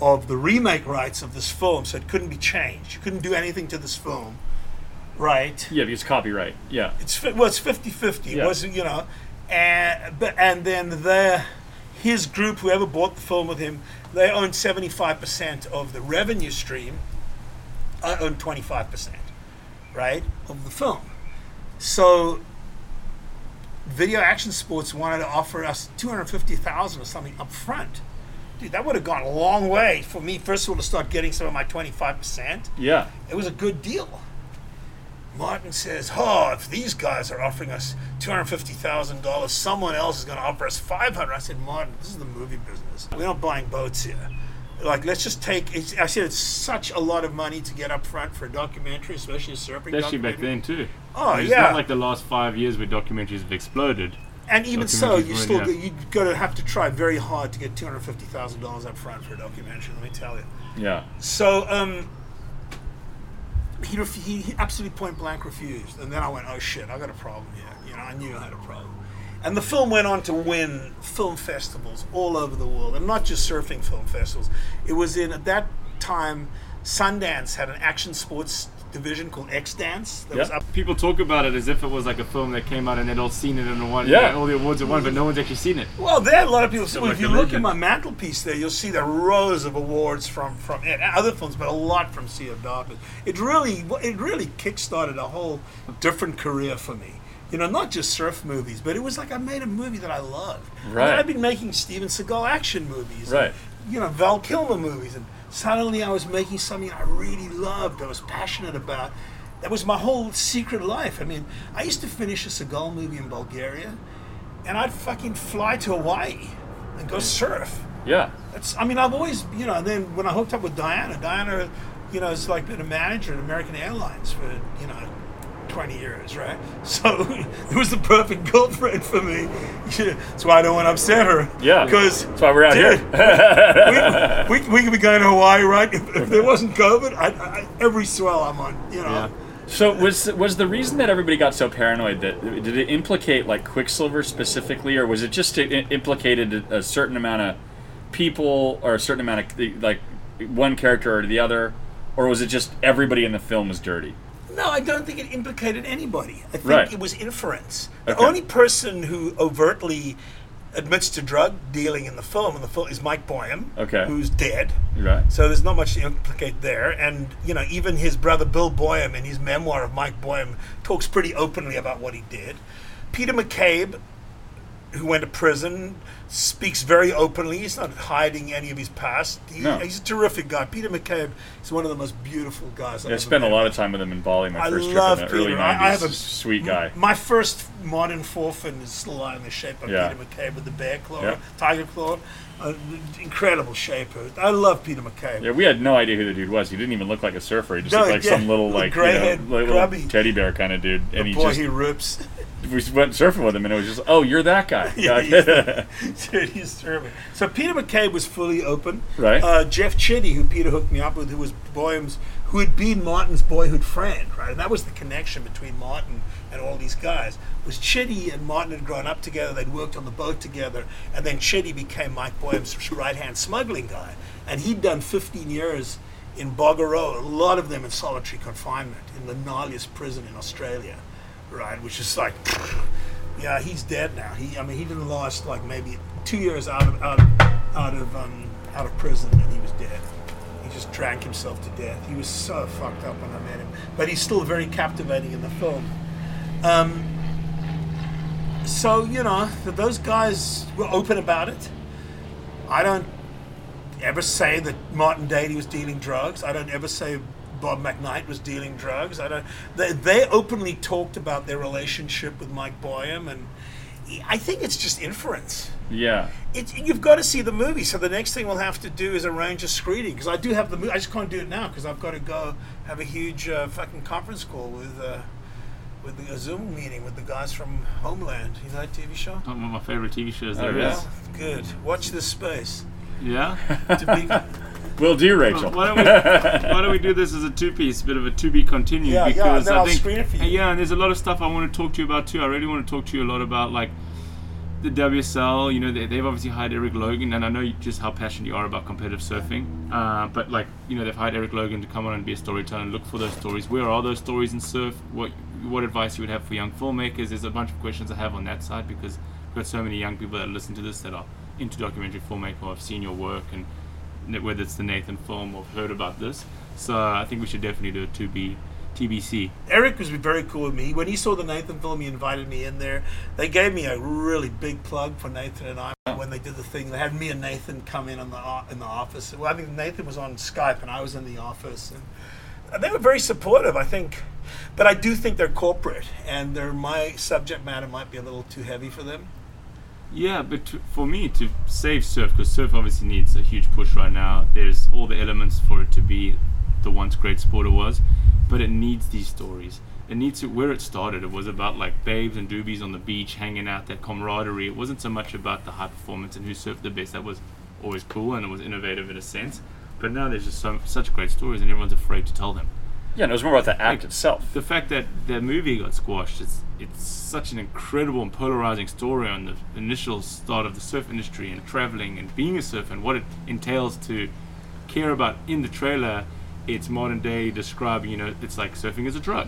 of the remake rights of this film, so it couldn't be changed. You couldn't do anything to this film, right? Yeah, because copyright. Yeah. It's well, it's 50-50. It Yeah. was you know, and but and then the his group, whoever bought the film with him, they owned seventy five percent of the revenue stream. I own twenty five percent, right, of the film. So, Video Action Sports wanted to offer us two hundred fifty thousand or something up front. Dude, that would have gone a long way for me. First of all, to start getting some of my twenty five percent Yeah. it was a good deal. Martin says, "Oh, if these guys are offering us two hundred fifty thousand dollars, someone else is going to offer us five hundred. I said, "Martin, this is the movie business. We're not buying boats here. Like, let's just take." It's, I said, "It's such a lot of money to get up front for a documentary, especially a surfing Especially back then too. Oh, it's yeah. not like the last five years where documentaries have exploded. And even so, you still yeah. you got to have to try very hard to get two hundred fifty thousand dollars up front for a documentary. Let me tell you. Yeah. So um, he, ref- he he absolutely point blank refused, and then I went, "Oh shit, I got a problem here." You know, I knew I had a problem, And the film went on to win film festivals all over the world, and not just surfing film festivals. It was in at that time, Sundance had an action sports division called X Dance that was up. People talk about it as if it was like a film that came out and they'd all seen it and won Yeah. all the awards it won, but no one's actually seen it. Well, there are a lot of people. So well, if you look at my mantelpiece there, you'll see the rows of awards from from other films, but a lot from Sea of Darkness. It really, it really kickstarted a whole different career for me. You know, not just surf movies, but it was like I made a movie that I loved. I mean, Right. I've been making Steven Seagal action movies, Right. You know, Val Kilmer movies, and suddenly I was making something I really loved. I was passionate about. That was my whole secret life. I mean, I used to finish a Seagal movie in Bulgaria, and I'd fucking fly to Hawaii and go surf. Yeah. That's, I mean, I've always, you know, and then when I hooked up with Diana, Diana, you know, has like been a manager at American Airlines for, you know, 20 years, right? So it was the perfect girlfriend for me. That's why I don't want to upset her. Yeah. Because That's why we're out dude, here. we, we, we could be going to Hawaii, right? If, if there wasn't COVID, I, I, every swell I'm on, you know. Yeah. So was was the reason that everybody got so paranoid that did it implicate like Quiksilver specifically, or was it just it implicated a, a certain amount of people or a certain amount of like one character or the other, or was it just everybody in the film was dirty? No, I don't think it implicated anybody. I think Right. it was inference. The Okay. only person who overtly admits to drug dealing in the film in the film is Mike Boyum, Okay. who's dead. Right. So there's not much to implicate there. And you know, even his brother Bill Boyum in his memoir of Mike Boyum talks pretty openly about what he did. Peter McCabe, who went to prison, speaks very openly. He's not hiding any of his past. He, No. He's a terrific guy. Peter McCabe is one of the most beautiful guys. I've I spent a lot of time with him in Bali. My I first love trip in the early Peter. I- '90s. I have a- sweet guy. My first modern forefin is still in the shape of Yeah. Peter McCabe with the bear claw, Yeah. tiger claw. Uh, incredible shaper. I love Peter McCabe. Yeah, we had no idea who the dude was. He didn't even look like a surfer. He just No, looked like yeah, some little like gray-haired, know, little grubby- teddy bear kind of dude. And he Boy, just he rips. we went surfing with him, and it was just, oh, you're that guy. Yeah, he's, dude, he's terrific. So Peter McCabe was fully open. Right. Uh, Jeff Chitty, who Peter hooked me up with, who was Boyum's, who had been Martin's boyhood friend, right? And that was the connection between Martin and all these guys. Was Chitty and Martin had grown up together. They'd worked on the boat together, and then Chitty became Mike Boyum's right-hand smuggling guy, and he'd done 15 years in Boggo Road, a lot of them in solitary confinement in the gnarliest prison in Australia, right? Which is like, yeah, he's dead now. He, I mean, he didn't last like maybe two years out of out of out of um, out of prison, and he was dead. He just drank himself to death. He was so fucked up when I met him, but he's still very captivating in the film. Um, so you know, those guys were open about it. I don't ever say that Martin Daly was dealing drugs. I don't ever say Bob McKnight was dealing drugs. I don't. They, they openly talked about their relationship with Mike Boyum, and I think it's just inference. yeah. It's, you've got to see the movie. So the next thing we'll have to do is arrange a screening because I do have the movie. I just can't do it now because I've got to go have a huge uh, fucking conference call with uh, with the, a Zoom meeting with the guys from Homeland. You know that TV show? One of my favorite TV shows Oh, yeah. is. Good. Watch this space. Yeah. To be, Will do, Rachel. Why don't we why don't we do this as a two piece, a bit of a to be continued? Yeah, yeah, because and then I I'll think screen it for you. yeah, and there's a lot of stuff I want to talk to you about too. I really want to talk to you a lot about like the WSL. You know, they, they've obviously hired Erik Logan, and I know just how passionate you are about competitive surfing. Uh, but like you know, they've hired Erik Logan to come on and be a storyteller and look for those stories. Where are those stories in surf? What what advice you would have for young filmmakers? There's a bunch of questions I have on that side because we've got so many young people that listen to this that are into documentary filmmaking or have seen your work and whether it's the Nathan film or heard about this. So I think we should definitely do a 2B TBC. Erik was very cool with me. When he saw the Nathan film, he invited me in there. They gave me a really big plug for Nathan and I when they did the thing. They had me and Nathan come in on the in the office. Well, I think Nathan was on Skype and I was in the office, and they were very supportive. I think, but I do think they're corporate, and their my subject matter might be a little too heavy for them. Yeah, but to, for me to save surf, because surf obviously needs a huge push right now. There's all the elements for it to be the once great sport it was, but it needs these stories. It needs to where it started. It was about like babes and doobies on the beach, hanging out, that camaraderie. It wasn't so much about the high performance and who surfed the best. That was always cool and it was innovative in a sense. But now there's just so, such great stories, and everyone's afraid to tell them. Yeah, and it was more about the act itself. the fact that the movie got squashed it's it's such an incredible and polarizing story on the initial start of the surf industry and traveling and being a surfer and what it entails to care about in the trailer it's modern day describing you know it's like surfing is a drug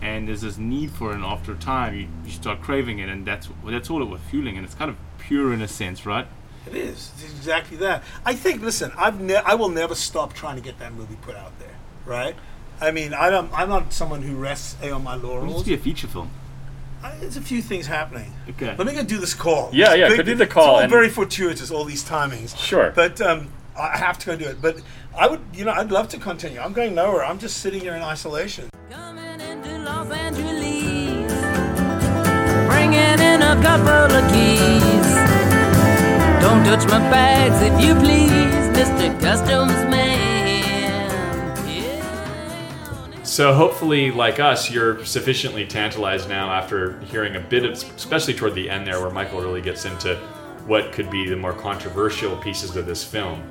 and there's this need for it and after a time you, you start craving it and that's that's all it was fueling and it's kind of pure in a sense right It is. It's exactly that. I think. Listen, I've ne- I will never stop trying to get that movie put out there. Right. I mean, I don't. I'm not someone who rests on my it needs laurels. to be a feature film I, there's a few things happening. Okay. Let me go do this call. Yeah, yeah, big- go do the It's call all and- very fortuitous. All these timings. Sure. But um, I have to go do it. But I would. You know, I'd love to continue. I'm going nowhere. I'm just sitting here in isolation. Coming into Los Angeles, bringing in a couple of keys. Don't touch my bags if you please, Mr. Customs Man. So hopefully, like us, you're sufficiently tantalized now after hearing a bit of, especially toward the end there, where Michael really gets into what could be the more controversial pieces of this film.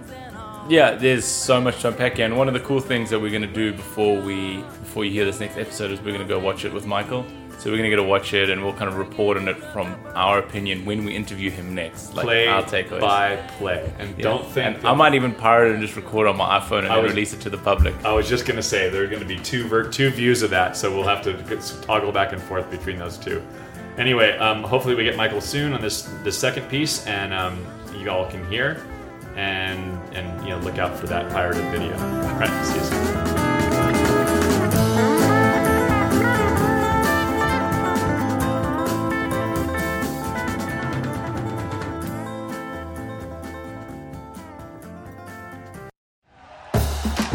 Yeah, there's so much to unpack and one of the cool things that we're going to do before we before you hear this next episode is we're going to go watch it with Michael. So we're going to get to watch it, and we'll kind of report on it from our opinion when we interview him next, like Play our takeaways. by play, and Yeah. don't think. And I might even pirate it and just record on my iPhone and I then was- release it to the public. I was just gonna say there are gonna be two ver- two views of that, so we'll have to toggle back and forth between those two. Anyway, um, hopefully we get Michael soon on this this second piece, and um, you all can hear, and and you know look out for that pirated video. All right, see you soon.